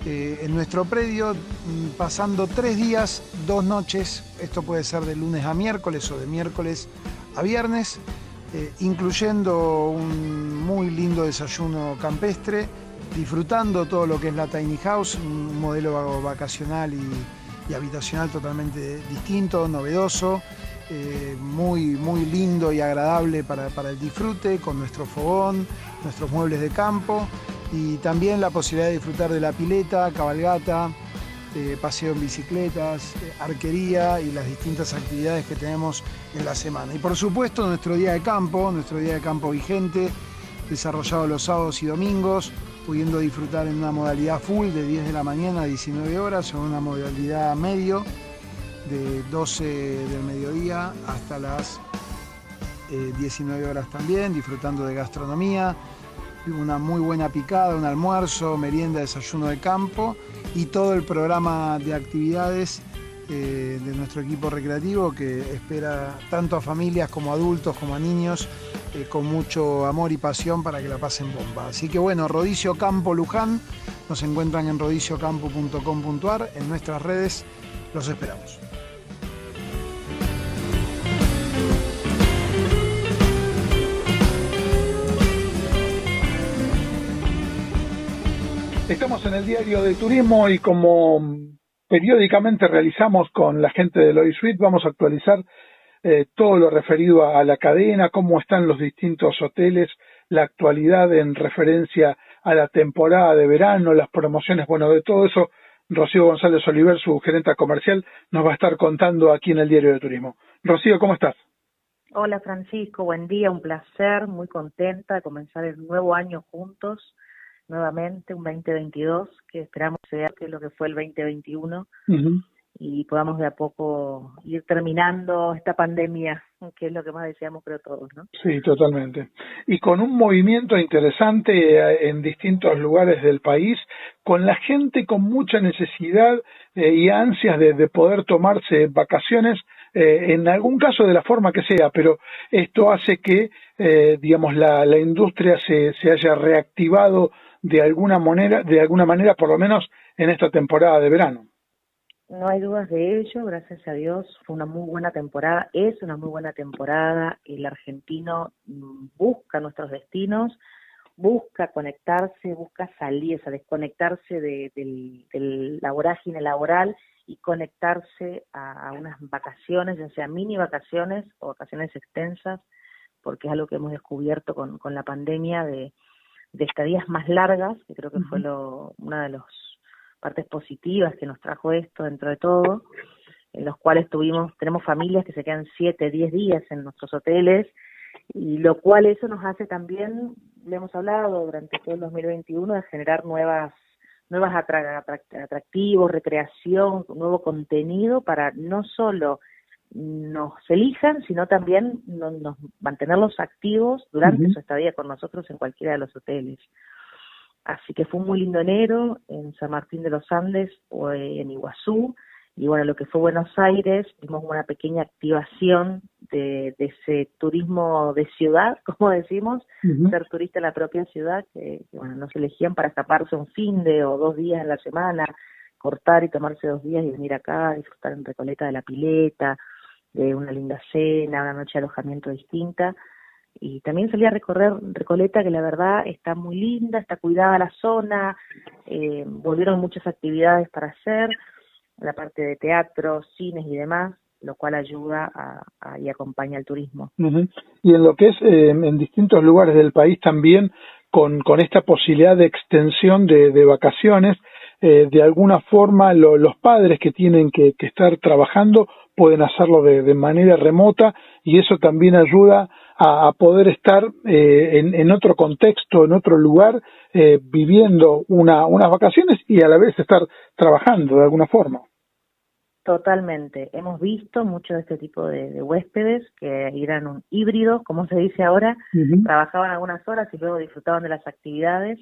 eh, en nuestro predio, mm, pasando tres días, dos noches, esto puede ser de lunes a miércoles o de miércoles a viernes, eh, incluyendo un muy lindo desayuno campestre, disfrutando todo lo que es la tiny house, un modelo vacacional y habitacional totalmente distinto, novedoso. Eh, muy, muy lindo y agradable para, el disfrute, con nuestro fogón, nuestros muebles de campo y también la posibilidad de disfrutar de la pileta, cabalgata, eh, paseo en bicicletas, eh, arquería y las distintas actividades que tenemos en la semana. Y por supuesto nuestro día de campo, nuestro día de campo vigente, desarrollado los sábados y domingos, pudiendo disfrutar en una modalidad full de 10 de la mañana a 19 horas o en una modalidad medio de 12 del mediodía hasta las 19 eh, horas también, disfrutando de gastronomía, una muy buena picada, un almuerzo, merienda, desayuno de campo y todo el programa de actividades eh, de nuestro equipo recreativo que espera tanto a familias como a adultos como a niños eh, con mucho amor y pasión para que la pasen bomba. Así que bueno, Rodicio Campo Luján, nos encuentran en rodiciocampo.com.ar, en nuestras redes, los esperamos. Estamos en el diario de turismo y como periódicamente realizamos con la gente de Loy Suite, vamos a actualizar eh, todo lo referido a, la cadena, cómo están los distintos hoteles, la actualidad en referencia a la temporada de verano, las promociones, bueno, de todo eso, Rocío González Oliver, su gerente comercial, nos va a estar contando aquí en el diario de turismo. Rocío, ¿cómo estás? Hola Francisco, buen día, un placer, muy contenta de comenzar el nuevo año juntos nuevamente un 2022 que esperamos sea que lo que fue el 2021 y podamos de a poco ir terminando esta pandemia, que es lo que más deseamos creo todos, ¿no? Sí, totalmente. Y con un movimiento interesante eh, en distintos lugares del país, con la gente con mucha necesidad eh, y ansias de, poder tomarse vacaciones, eh, en algún caso de la forma que sea, pero esto hace que, digamos, la, la industria se, se haya reactivado de alguna manera, de alguna manera por lo menos en esta temporada de verano. No hay dudas de ello, gracias a Dios, fue una muy buena temporada, es una muy buena temporada, el argentino mm, busca nuestros destinos, busca conectarse, busca salir, o desconectarse de, del, la vorágine laboral y conectarse a, unas vacaciones, ya sea mini vacaciones o vacaciones extensas, porque es algo que hemos descubierto con, con la pandemia de, de estadías más largas, que creo que fue lo, una de las partes positivas que nos trajo esto dentro de todo. en los cuales tuvimos, tenemos familias que se quedan 7, 10 días en nuestros hoteles, y lo cual eso nos hace también, le hemos hablado durante todo el 2021, de generar nuevas nuevas atractivos, recreación, nuevo contenido para no solo nos elijan, sino también nos, mantenerlos activos durante su estadía con nosotros en cualquiera de los hoteles. Así que fue un muy lindo enero en San Martín de los Andes o en Iguazú. Y bueno, lo que fue Buenos Aires, vimos una pequeña activación de, ese turismo de ciudad, como decimos, ser turista en la propia ciudad, que, bueno, nos elegían para escaparse un fin de o dos días en la semana, cortar y tomarse dos días y venir acá, disfrutar en Recoleta de la pileta, de una linda cena, una noche de alojamiento distinta y también salí a recorrer Recoleta, que la verdad está muy linda, está cuidada la zona, eh, volvieron muchas actividades para hacer, la parte de teatro, cines y demás, lo cual ayuda a, y acompaña al turismo. Y en lo que es eh, en distintos lugares del país también, con, con esta posibilidad de extensión de, de vacaciones, eh, de alguna forma los padres que tienen que, estar trabajando pueden hacerlo de, de manera remota y eso también ayuda a, poder estar eh, en, otro contexto, en otro lugar, eh, viviendo una, unas vacaciones y a la vez estar trabajando de alguna forma. Totalmente. Hemos visto mucho de este tipo de, huéspedes que eran un híbrido, como se dice ahora, trabajaban algunas horas y luego disfrutaban de las actividades.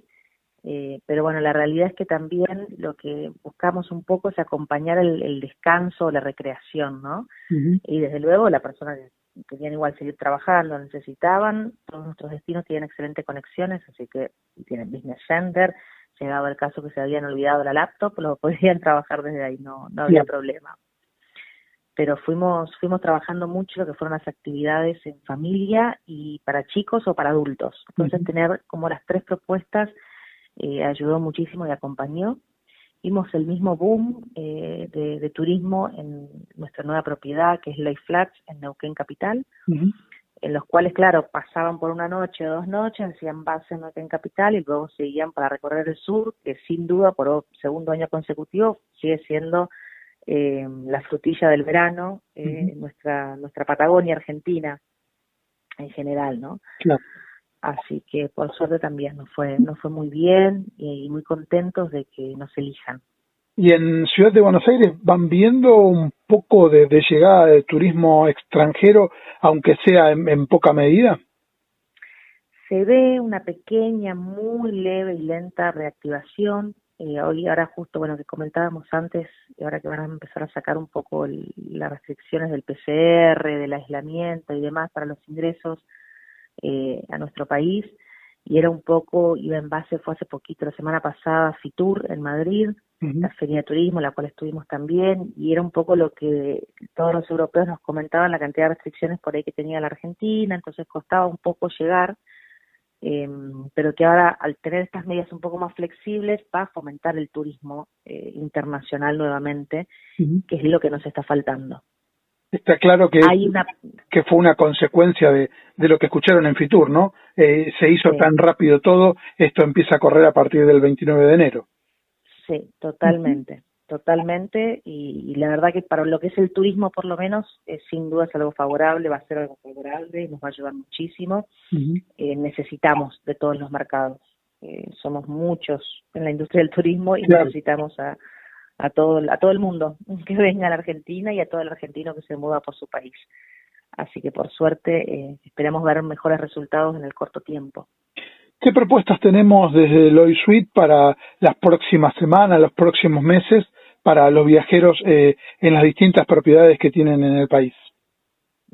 Eh, pero bueno, la realidad es que también lo que buscamos un poco es acompañar el, descanso, la recreación, ¿no? Y desde luego la persona querían igual seguir trabajando, necesitaban, todos nuestros destinos tienen excelentes conexiones, así que tienen Business Center, llegaba el caso que se habían olvidado la laptop, lo podían trabajar desde ahí, no, no había problema. Pero fuimos, fuimos trabajando mucho lo que fueron las actividades en familia y para chicos o para adultos. Entonces tener como las tres propuestas eh, ayudó muchísimo y acompañó vimos el mismo boom eh, de, turismo en nuestra nueva propiedad, que es Lake Flats, en Neuquén Capital, en los cuales, claro, pasaban por una noche o dos noches, hacían base en Neuquén Capital y luego seguían para recorrer el sur, que sin duda, por segundo año consecutivo, sigue siendo eh, la frutilla del verano, eh, nuestra, nuestra Patagonia Argentina en general, ¿no? Claro. Así que por suerte también nos fue, nos fue muy bien y muy contentos de que nos elijan. Y en Ciudad de Buenos Aires van viendo un poco de, llegada de turismo extranjero, aunque sea en, poca medida. Se ve una pequeña, muy leve y lenta reactivación. Eh, hoy, ahora justo, bueno, que comentábamos antes, y ahora que van a empezar a sacar un poco las restricciones del PCR, del aislamiento y demás para los ingresos, eh, a nuestro país y era un poco, iba en base, fue hace poquito, la semana pasada, FITUR en Madrid, la Feria de Turismo, la cual estuvimos también, y era un poco lo que todos los europeos nos comentaban, la cantidad de restricciones por ahí que tenía la Argentina, entonces costaba un poco llegar, eh, pero que ahora al tener estas medidas un poco más flexibles va a fomentar el turismo eh, internacional nuevamente, que es lo que nos está faltando. Está claro que, que fue una consecuencia de, de, lo que escucharon en Fitur, ¿no? Eh, se hizo tan rápido todo, esto empieza a correr a partir del 29 de enero. Sí, totalmente, totalmente. Y, la verdad que para lo que es el turismo, por lo menos, eh, sin duda es algo favorable, va a ser algo favorable y nos va a ayudar muchísimo. Eh, necesitamos de todos los mercados. somos muchos en la industria del turismo y necesitamos a a todo, a todo el mundo que venga a la Argentina y a todo el argentino que se muda por su país. Así que por suerte eh, esperamos ver mejores resultados en el corto tiempo. ¿Qué propuestas tenemos desde Loy Suite para las próximas semanas, los próximos meses, para los viajeros eh, en las distintas propiedades que tienen en el país?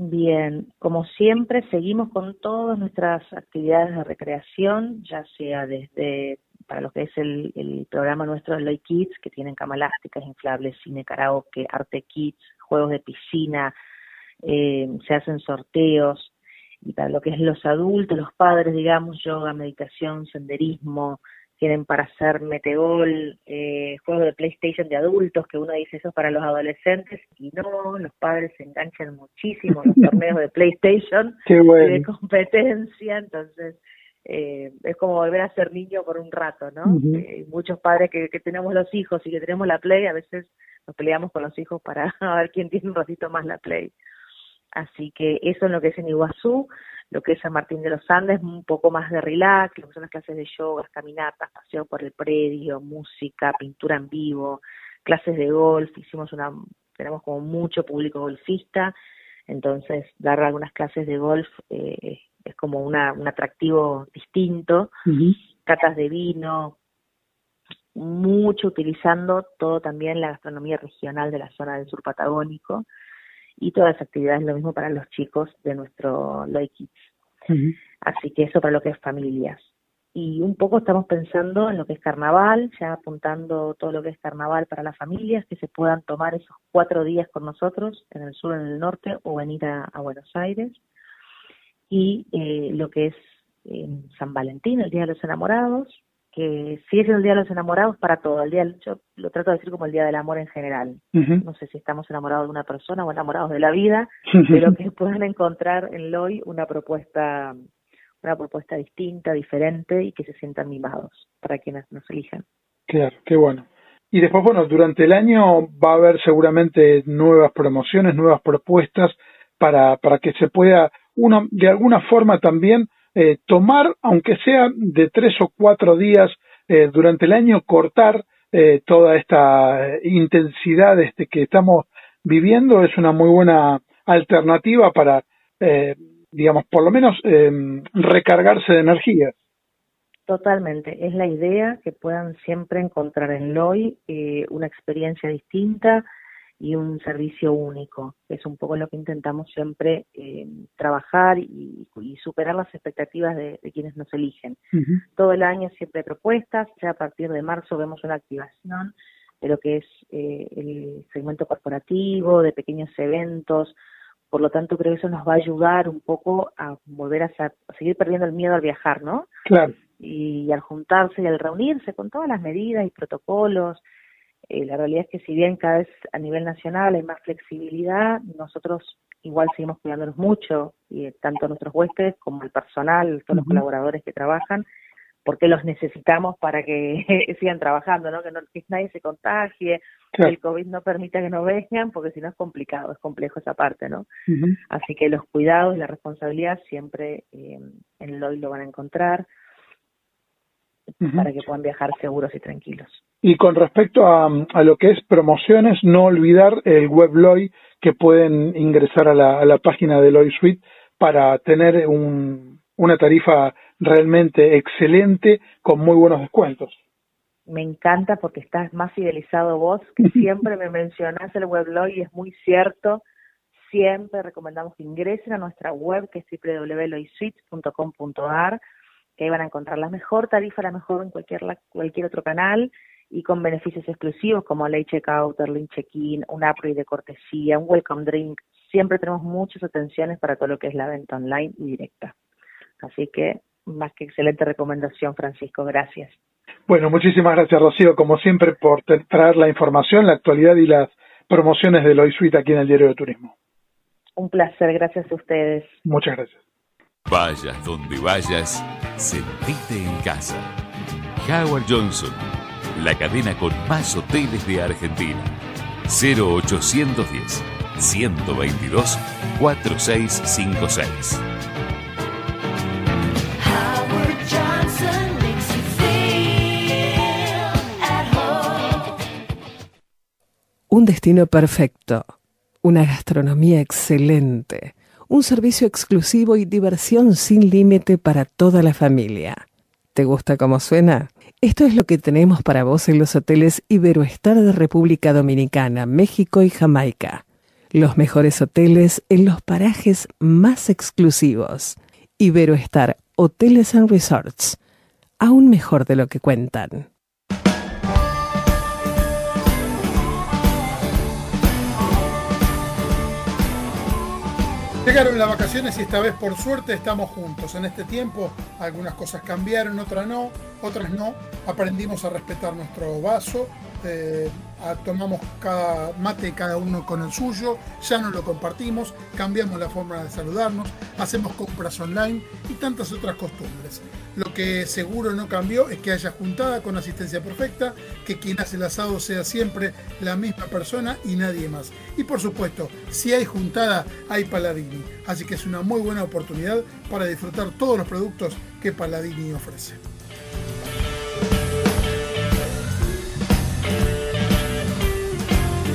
Bien, como siempre, seguimos con todas nuestras actividades de recreación, ya sea desde para lo que es el, el programa nuestro de Loy Kids, que tienen cama elásticas, inflables, cine karaoke, arte kids, juegos de piscina, eh, se hacen sorteos, y para lo que es los adultos, los padres, digamos, yoga, meditación, senderismo, tienen para hacer metegol, eh, juegos de PlayStation de adultos, que uno dice eso para los adolescentes, y no, los padres se enganchan muchísimo en los torneos de PlayStation de competencia, entonces eh, es como volver a ser niño por un rato, ¿no? Eh, muchos padres que, que tenemos los hijos y que tenemos la Play, a veces nos peleamos con los hijos para ver quién tiene un ratito más la Play. Así que eso es lo que es en Iguazú, lo que es San Martín de los Andes, un poco más de relax, lo que son las clases de yoga, caminatas, paseo por el predio, música, pintura en vivo, clases de golf, hicimos una, tenemos como mucho público golfista, entonces dar algunas clases de golf eh, es como una, un atractivo distinto, catas de vino, mucho utilizando todo también la gastronomía regional de la zona del sur patagónico. Y todas las actividades lo mismo para los chicos de nuestro Loy Kids. Así que eso para lo que es familias. Y un poco estamos pensando en lo que es carnaval, ya apuntando todo lo que es carnaval para las familias, que se puedan tomar esos cuatro días con nosotros en el sur, en el norte o venir a Buenos Aires y eh, lo que es eh, San Valentín, el Día de los Enamorados, que sigue siendo el Día de los Enamorados para todo. El día, yo lo trato de decir como el Día del Amor en general. No sé si estamos enamorados de una persona o enamorados de la vida, pero que puedan encontrar en LOI una propuesta una propuesta distinta, diferente y que se sientan mimados para quienes nos elijan. Claro, qué bueno. Y después, bueno, durante el año va a haber seguramente nuevas promociones, nuevas propuestas para, para que se pueda de alguna forma también eh, tomar, aunque sea de tres o cuatro días eh, durante el año, cortar eh, toda esta intensidad este, que estamos viviendo es una muy buena alternativa para, digamos, por lo menos recargarse de energía. Totalmente, es la idea que puedan siempre encontrar en LOI una experiencia distinta, y un servicio único. Es un poco lo que intentamos siempre eh, trabajar y, superar las expectativas de, quienes nos eligen. Todo el año siempre hay propuestas, ya a partir de marzo vemos una activación de lo que es eh, el segmento corporativo, de pequeños eventos. Por lo tanto, creo que eso nos va a ayudar un poco a volver a, a seguir perdiendo el miedo al viajar, ¿no? Claro. Y al juntarse y al reunirse con todas las medidas y protocolos, eh, la realidad es que si bien cada vez a nivel nacional hay más flexibilidad, nosotros igual seguimos cuidándonos mucho, y eh, tanto nuestros huéspedes como el personal, todos los colaboradores que trabajan, porque los necesitamos para que sigan trabajando, ¿no? Que, no, nadie se contagie, que el COVID no permita que no vengan, porque si no es complicado, es complejo esa parte, ¿no? Así que los cuidados y la responsabilidad siempre eh, en LOI lo van a encontrar para que puedan viajar seguros y tranquilos. Y con respecto a, lo que es promociones, no olvidar el web LOI que pueden ingresar a la, a la página de LOI Suite para tener un, una tarifa realmente excelente con muy buenos descuentos. Me encanta porque estás más fidelizado vos, que siempre me mencionás el web LOI y es muy cierto. Siempre recomendamos que ingresen a nuestra web que es www.loisuite.com.ar que ahí van a encontrar la mejor tarifa, la mejor en cualquier, cualquier otro canal y con beneficios exclusivos como late checkout, early check-in, un upgrade de cortesía, un welcome drink. Siempre tenemos muchas atenciones para todo lo que es la venta online y directa. Así que más que excelente recomendación, Francisco. Gracias. Bueno, muchísimas gracias, Rocío, como siempre, por traer la información, la actualidad y las promociones de Loy Suite aquí en el Diario de Turismo. Un placer, gracias a ustedes. Muchas gracias. Vayas donde vayas, sentite en casa. Howard Johnson, la cadena con más hoteles de Argentina. 0810 122 4656. Un destino perfecto, una gastronomía excelente un servicio exclusivo y diversión sin límite para toda la familia. ¿Te gusta cómo suena? Esto es lo que tenemos para vos en los hoteles Iberoestar de República Dominicana, México y Jamaica. Los mejores hoteles en los parajes más exclusivos. Iberoestar Hoteles and Resorts. Aún mejor de lo que cuentan. Llegaron las vacaciones y esta vez por suerte estamos juntos. En este tiempo algunas cosas cambiaron, otras no, otras no. Aprendimos a respetar nuestro vaso, eh, tomamos cada mate cada uno con el suyo, ya no lo compartimos, cambiamos la forma de saludarnos, hacemos compras online y tantas otras costumbres. Lo que seguro no cambió es que haya juntada con asistencia perfecta, que quien hace el asado sea siempre la misma persona y nadie más. Y por supuesto, si hay juntada, hay Paladini. Así que es una muy buena oportunidad para disfrutar todos los productos que Paladini ofrece.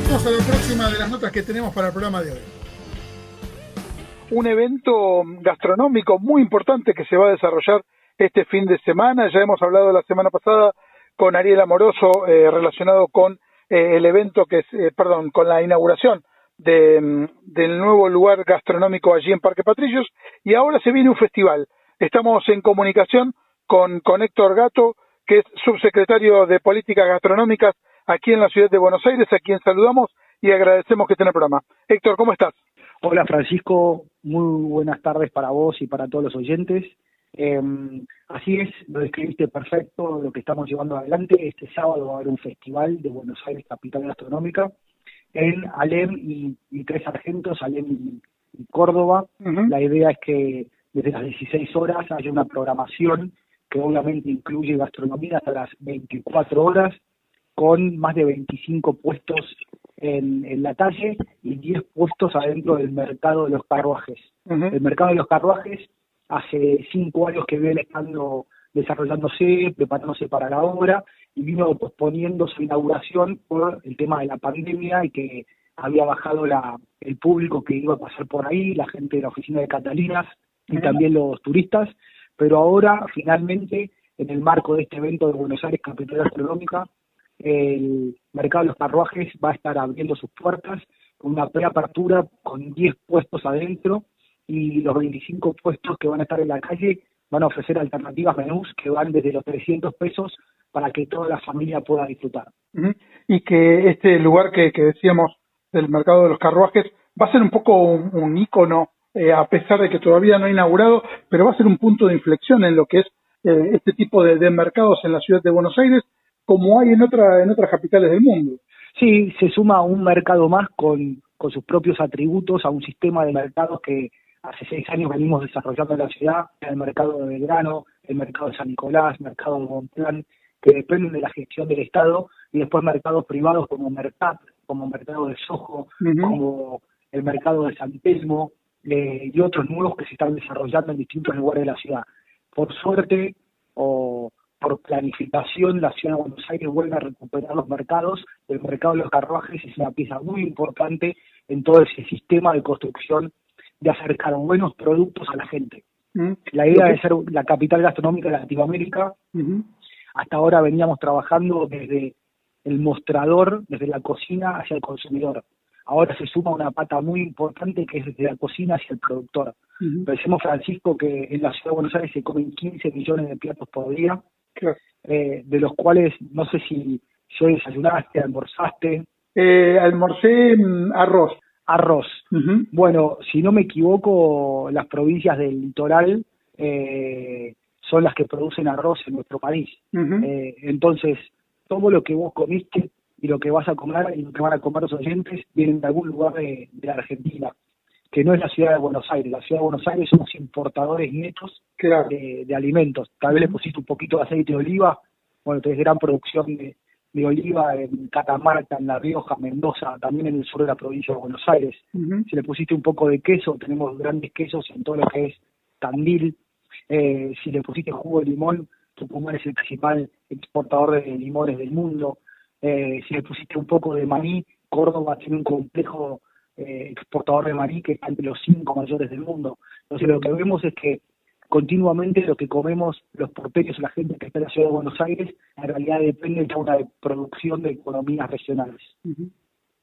Vamos a la próxima de las notas que tenemos para el programa de hoy. Un evento gastronómico muy importante que se va a desarrollar este fin de semana. Ya hemos hablado la semana pasada con Ariel Amoroso eh, relacionado con eh, el evento que es, eh, perdón, con la inauguración de, mm, del nuevo lugar gastronómico allí en Parque Patricios y ahora se viene un festival. Estamos en comunicación con, con Héctor Gato, que es subsecretario de Políticas Gastronómicas aquí en la ciudad de Buenos Aires, a quien saludamos y agradecemos que esté en el programa. Héctor, ¿cómo estás? Hola Francisco, muy buenas tardes para vos y para todos los oyentes. Eh, así es, lo describiste perfecto, lo que estamos llevando adelante. Este sábado va a haber un festival de Buenos Aires, capital gastronómica, en Alem y, tres argentos, Alem y, Córdoba. La idea es que desde las 16 horas haya una programación que obviamente incluye gastronomía hasta las 24 horas, con más de 25 puestos en, en la calle y 10 puestos adentro del mercado de los carruajes. El mercado de los carruajes hace cinco años que viene estando desarrollándose, preparándose para la obra y vino posponiendo su inauguración por el tema de la pandemia y que había bajado la, el público que iba a pasar por ahí, la gente de la oficina de Catalinas y también los turistas, pero ahora finalmente en el marco de este evento de Buenos Aires Capital Astronómica, el mercado de los carruajes va a estar abriendo sus puertas con una preapertura con 10 puestos adentro y los 25 puestos que van a estar en la calle van a ofrecer alternativas menús que van desde los 300 pesos para que toda la familia pueda disfrutar. Y que este lugar que, decíamos del mercado de los carruajes va a ser un poco un, ícono, eh, a pesar de que todavía no ha inaugurado, pero va a ser un punto de inflexión en lo que es eh, este tipo de, mercados en la ciudad de Buenos Aires, como hay en, otra, en otras capitales del mundo. Sí, se suma un mercado más con, con sus propios atributos a un sistema de mercados que hace seis años venimos desarrollando en la ciudad, el mercado de Belgrano, el mercado de San Nicolás, el mercado de Montplan, que dependen de la gestión del Estado, y después mercados privados como Mercat, como Mercado de Sojo, como el mercado de San Telmo, eh, y otros nuevos que se están desarrollando en distintos lugares de la ciudad. Por suerte, o por planificación, la ciudad de Buenos Aires vuelve a recuperar los mercados. El mercado de los carruajes es una pieza muy importante en todo ese sistema de construcción de acercar buenos productos a la gente. Mm. La idea de ser la capital gastronómica de Latinoamérica, hasta ahora veníamos trabajando desde el mostrador, desde la cocina hacia el consumidor. Ahora se suma una pata muy importante que es desde la cocina hacia el productor. Pensemos, Francisco, que en la ciudad de Buenos Aires se comen 15 millones de platos por día, eh, de los cuales no sé si, si hoy desayunaste, almorzaste. Eh, almorcé mm, arroz arroz. Bueno, si no me equivoco, las provincias del litoral eh, son las que producen arroz en nuestro país. eh, entonces, todo lo que vos comiste y lo que vas a comer y lo que van a comer los oyentes vienen de algún lugar de, la Argentina, que no es la ciudad de Buenos Aires. La ciudad de Buenos Aires somos importadores netos de, de, alimentos. Tal vez le pusiste un poquito de aceite de oliva, bueno, tenés gran producción de, de oliva en Catamarca, en La Rioja, Mendoza, también en el sur de la provincia de Buenos Aires. Si le pusiste un poco de queso, tenemos grandes quesos en todo lo que es Tandil. Eh, si le pusiste jugo de limón, Tucumán es el principal exportador de limones del mundo. Eh, si le pusiste un poco de maní, Córdoba tiene un complejo eh, exportador de maní que está entre los cinco mayores del mundo. Entonces lo que vemos es que continuamente lo que comemos los porteños, la gente que está en la ciudad de Buenos Aires, en realidad depende de una producción de economías regionales.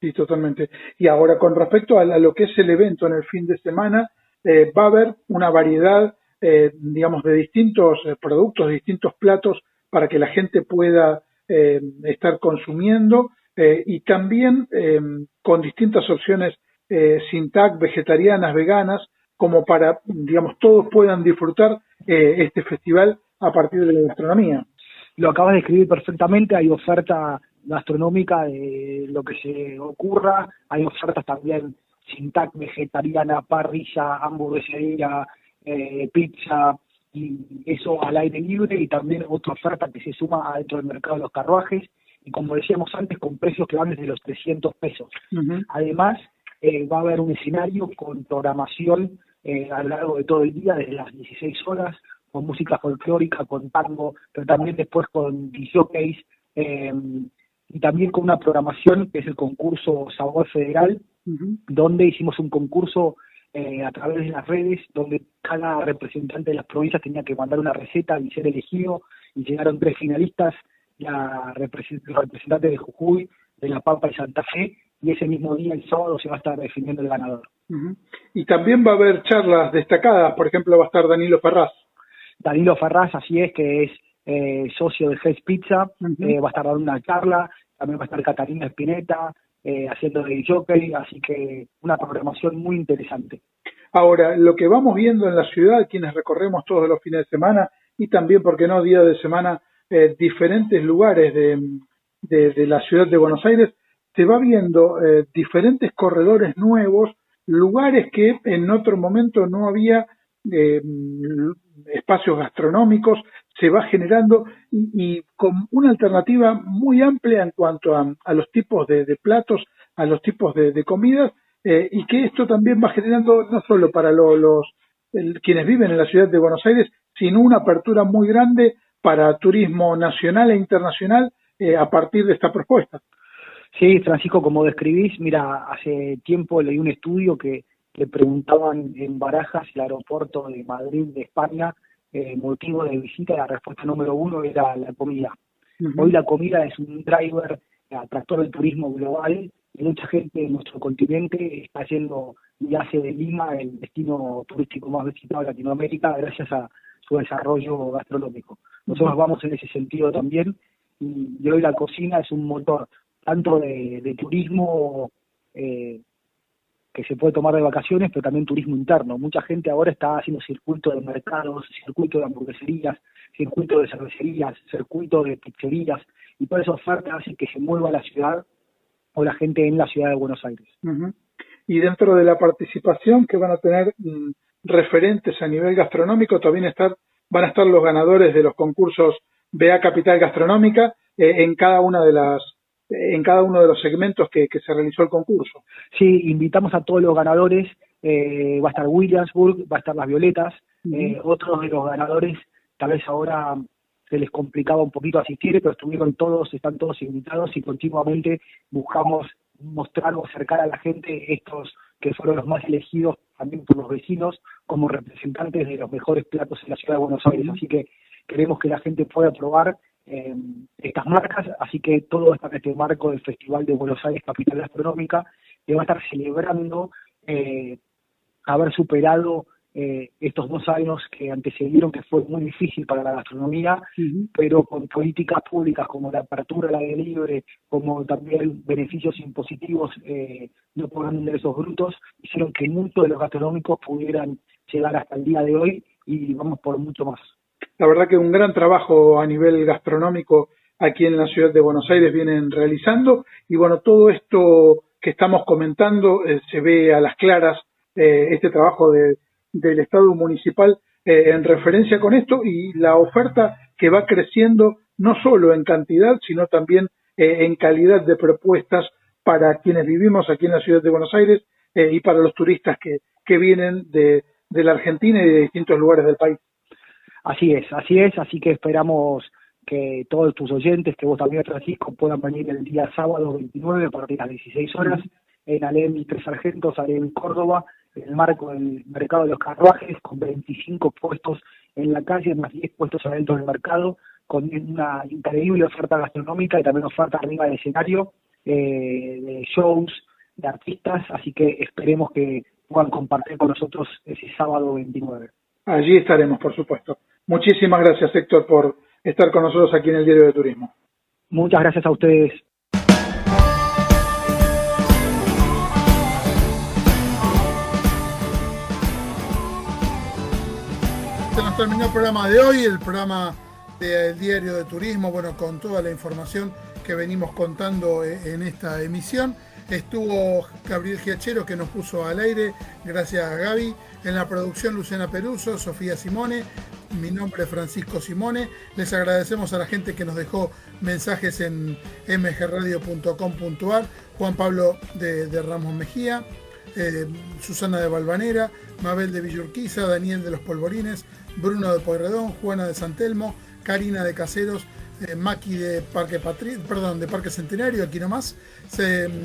Sí, totalmente. Y ahora, con respecto a, lo que es el evento en el fin de semana, eh, va a haber una variedad, eh, digamos, de distintos eh, productos, de distintos platos para que la gente pueda estar consumiendo y también con distintas opciones sin tag, vegetarianas, veganas, como para, digamos, todos puedan disfrutar este festival a partir de la gastronomía lo acabas de escribir perfectamente, hay oferta gastronómica de lo que se ocurra. Hay ofertas también sin tac vegetariana, parrilla, hamburguesería, eh, pizza, y eso al aire libre y también otra oferta que se suma dentro del mercado de los carruajes y como decíamos antes con precios que van desde los 300 pesos. Además eh, va a haber un escenario con programación eh, a lo largo de todo el día desde las 16 horas con música folclórica, con tango, pero también después con DJs eh, y también con una programación que es el concurso Sabor Federal, donde hicimos un concurso eh, a través de las redes, donde cada representante de las provincias tenía que mandar una receta y ser elegido, y llegaron tres finalistas, la representante de Jujuy, de La Pampa y Santa Fe, y ese mismo día, el sábado, se va a estar definiendo el ganador. Y también va a haber charlas destacadas, por ejemplo, va a estar Danilo Ferraz. Danilo Ferraz, así es, que es eh, socio de Hell's Pizza, eh, va a estar dando una charla, también va a estar Catarina Espineta, eh, haciendo de jockey, así que una programación muy interesante. Ahora, lo que vamos viendo en la ciudad, quienes recorremos todos los fines de semana y también, porque no, día de semana, eh, diferentes lugares de, de, la ciudad de Buenos Aires, se va viendo eh, diferentes corredores nuevos, lugares que en otro momento no había espacios gastronómicos, se va generando y, con una alternativa muy amplia en cuanto a, los tipos de, platos, a los tipos de, comidas, eh, y que esto también va generando no solo para los quienes viven en la ciudad de Buenos Aires, sino una apertura muy grande para turismo nacional e internacional eh, a partir de esta propuesta. Sí, Francisco, como describís, mira, hace tiempo leí un estudio que le preguntaban en Barajas, el aeropuerto de Madrid, de España, eh, motivo de visita, la respuesta número uno era la comida. Hoy la comida es un driver, atractor del turismo global, y mucha gente en nuestro continente está yendo y hace de Lima el destino turístico más visitado de Latinoamérica gracias a su desarrollo gastronómico. Nosotros vamos en ese sentido también y, hoy la cocina es un motor tanto de, turismo eh, que se puede tomar de vacaciones, pero también turismo interno. Mucha gente ahora está haciendo circuito de mercados, circuito de hamburgueserías, circuito de cervecerías, circuito de pizzerías, y toda esa oferta hace que se mueva la ciudad o la gente en la ciudad de Buenos Aires. Y dentro de la participación que van a tener mm, referentes a nivel gastronómico, también estar, van a estar los ganadores de los concursos BA Capital Gastronómica eh, en cada una de las en cada uno de los segmentos que, se realizó el concurso. Sí, invitamos a todos los ganadores, eh, va a estar Williamsburg, va a estar Las Violetas, eh, otros de los ganadores, tal vez ahora se les complicaba un poquito asistir, pero estuvieron todos, están todos invitados y continuamente buscamos mostrar o acercar a la gente estos que fueron los más elegidos también por los vecinos como representantes de los mejores platos en la ciudad de Buenos Aires. Así que queremos que la gente pueda probar eh, estas marcas, así que todo está en este marco del Festival de Buenos Aires Capital Gastronómica, que va a estar celebrando eh, haber superado eh, estos dos años que antecedieron, que fue muy difícil para la gastronomía, pero con políticas públicas como la apertura al aire libre, como también beneficios impositivos, eh, no pagando ingresos brutos, hicieron que muchos de los gastronómicos pudieran llegar hasta el día de hoy y vamos por mucho más. La verdad que un gran trabajo a nivel gastronómico aquí en la ciudad de Buenos Aires vienen realizando y bueno, todo esto que estamos comentando eh, se ve a las claras, eh, este trabajo de, del Estado municipal eh, en referencia con esto y la oferta que va creciendo no solo en cantidad, sino también en calidad de propuestas para quienes vivimos aquí en la ciudad de Buenos Aires y para los turistas que, que vienen de, de la Argentina y de distintos lugares del país. Así es, así es, así que esperamos que todos tus oyentes, que vos también, Francisco, puedan venir el día sábado 29 a partir de las 16 horas en Alem y Tres Sargentos, Alem Córdoba, en el marco del mercado de los carruajes, con 25 puestos en la calle, más 10 puestos adentro del mercado, con una increíble oferta gastronómica y también oferta arriba del escenario, eh, de shows, de artistas, así que esperemos que puedan compartir con nosotros ese sábado 29. Allí estaremos, por supuesto. Muchísimas gracias, Héctor, por estar con nosotros aquí en el Diario de Turismo. Muchas gracias a ustedes. Terminó el programa de hoy, el programa del Diario de Turismo, bueno, con toda la información que venimos contando eh, en esta emisión. Estuvo Gabriel Giachero que nos puso al aire, gracias a Gaby. En la producción Luciana Peruso, Sofía Simone, mi nombre es Francisco Simone. Les agradecemos a la gente que nos dejó mensajes en mgradio.com.ar. Juan Pablo de, Ramos Mejía, eh, Susana de Balvanera, Mabel de Villurquiza, Daniel de los Polvorines, Bruno de Pueyrredón, Juana de Santelmo, Karina de Caseros, eh, Maki de Parque Patri perdón, de Parque Centenario, aquí nomás,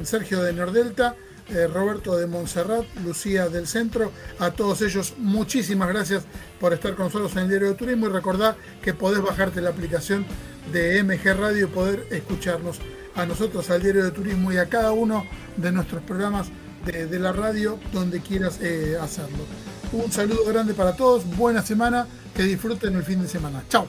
Sergio de Nordelta, eh, Roberto de Montserrat, Lucía del Centro, a todos ellos muchísimas gracias por estar con nosotros en el Diario de Turismo y recordar que podés bajarte la aplicación de MG Radio y poder escucharnos a nosotros, al Diario de Turismo y a cada uno de nuestros programas de, la radio donde quieras eh, hacerlo. Un saludo grande para todos, buena semana, que disfruten el fin de semana. Chao.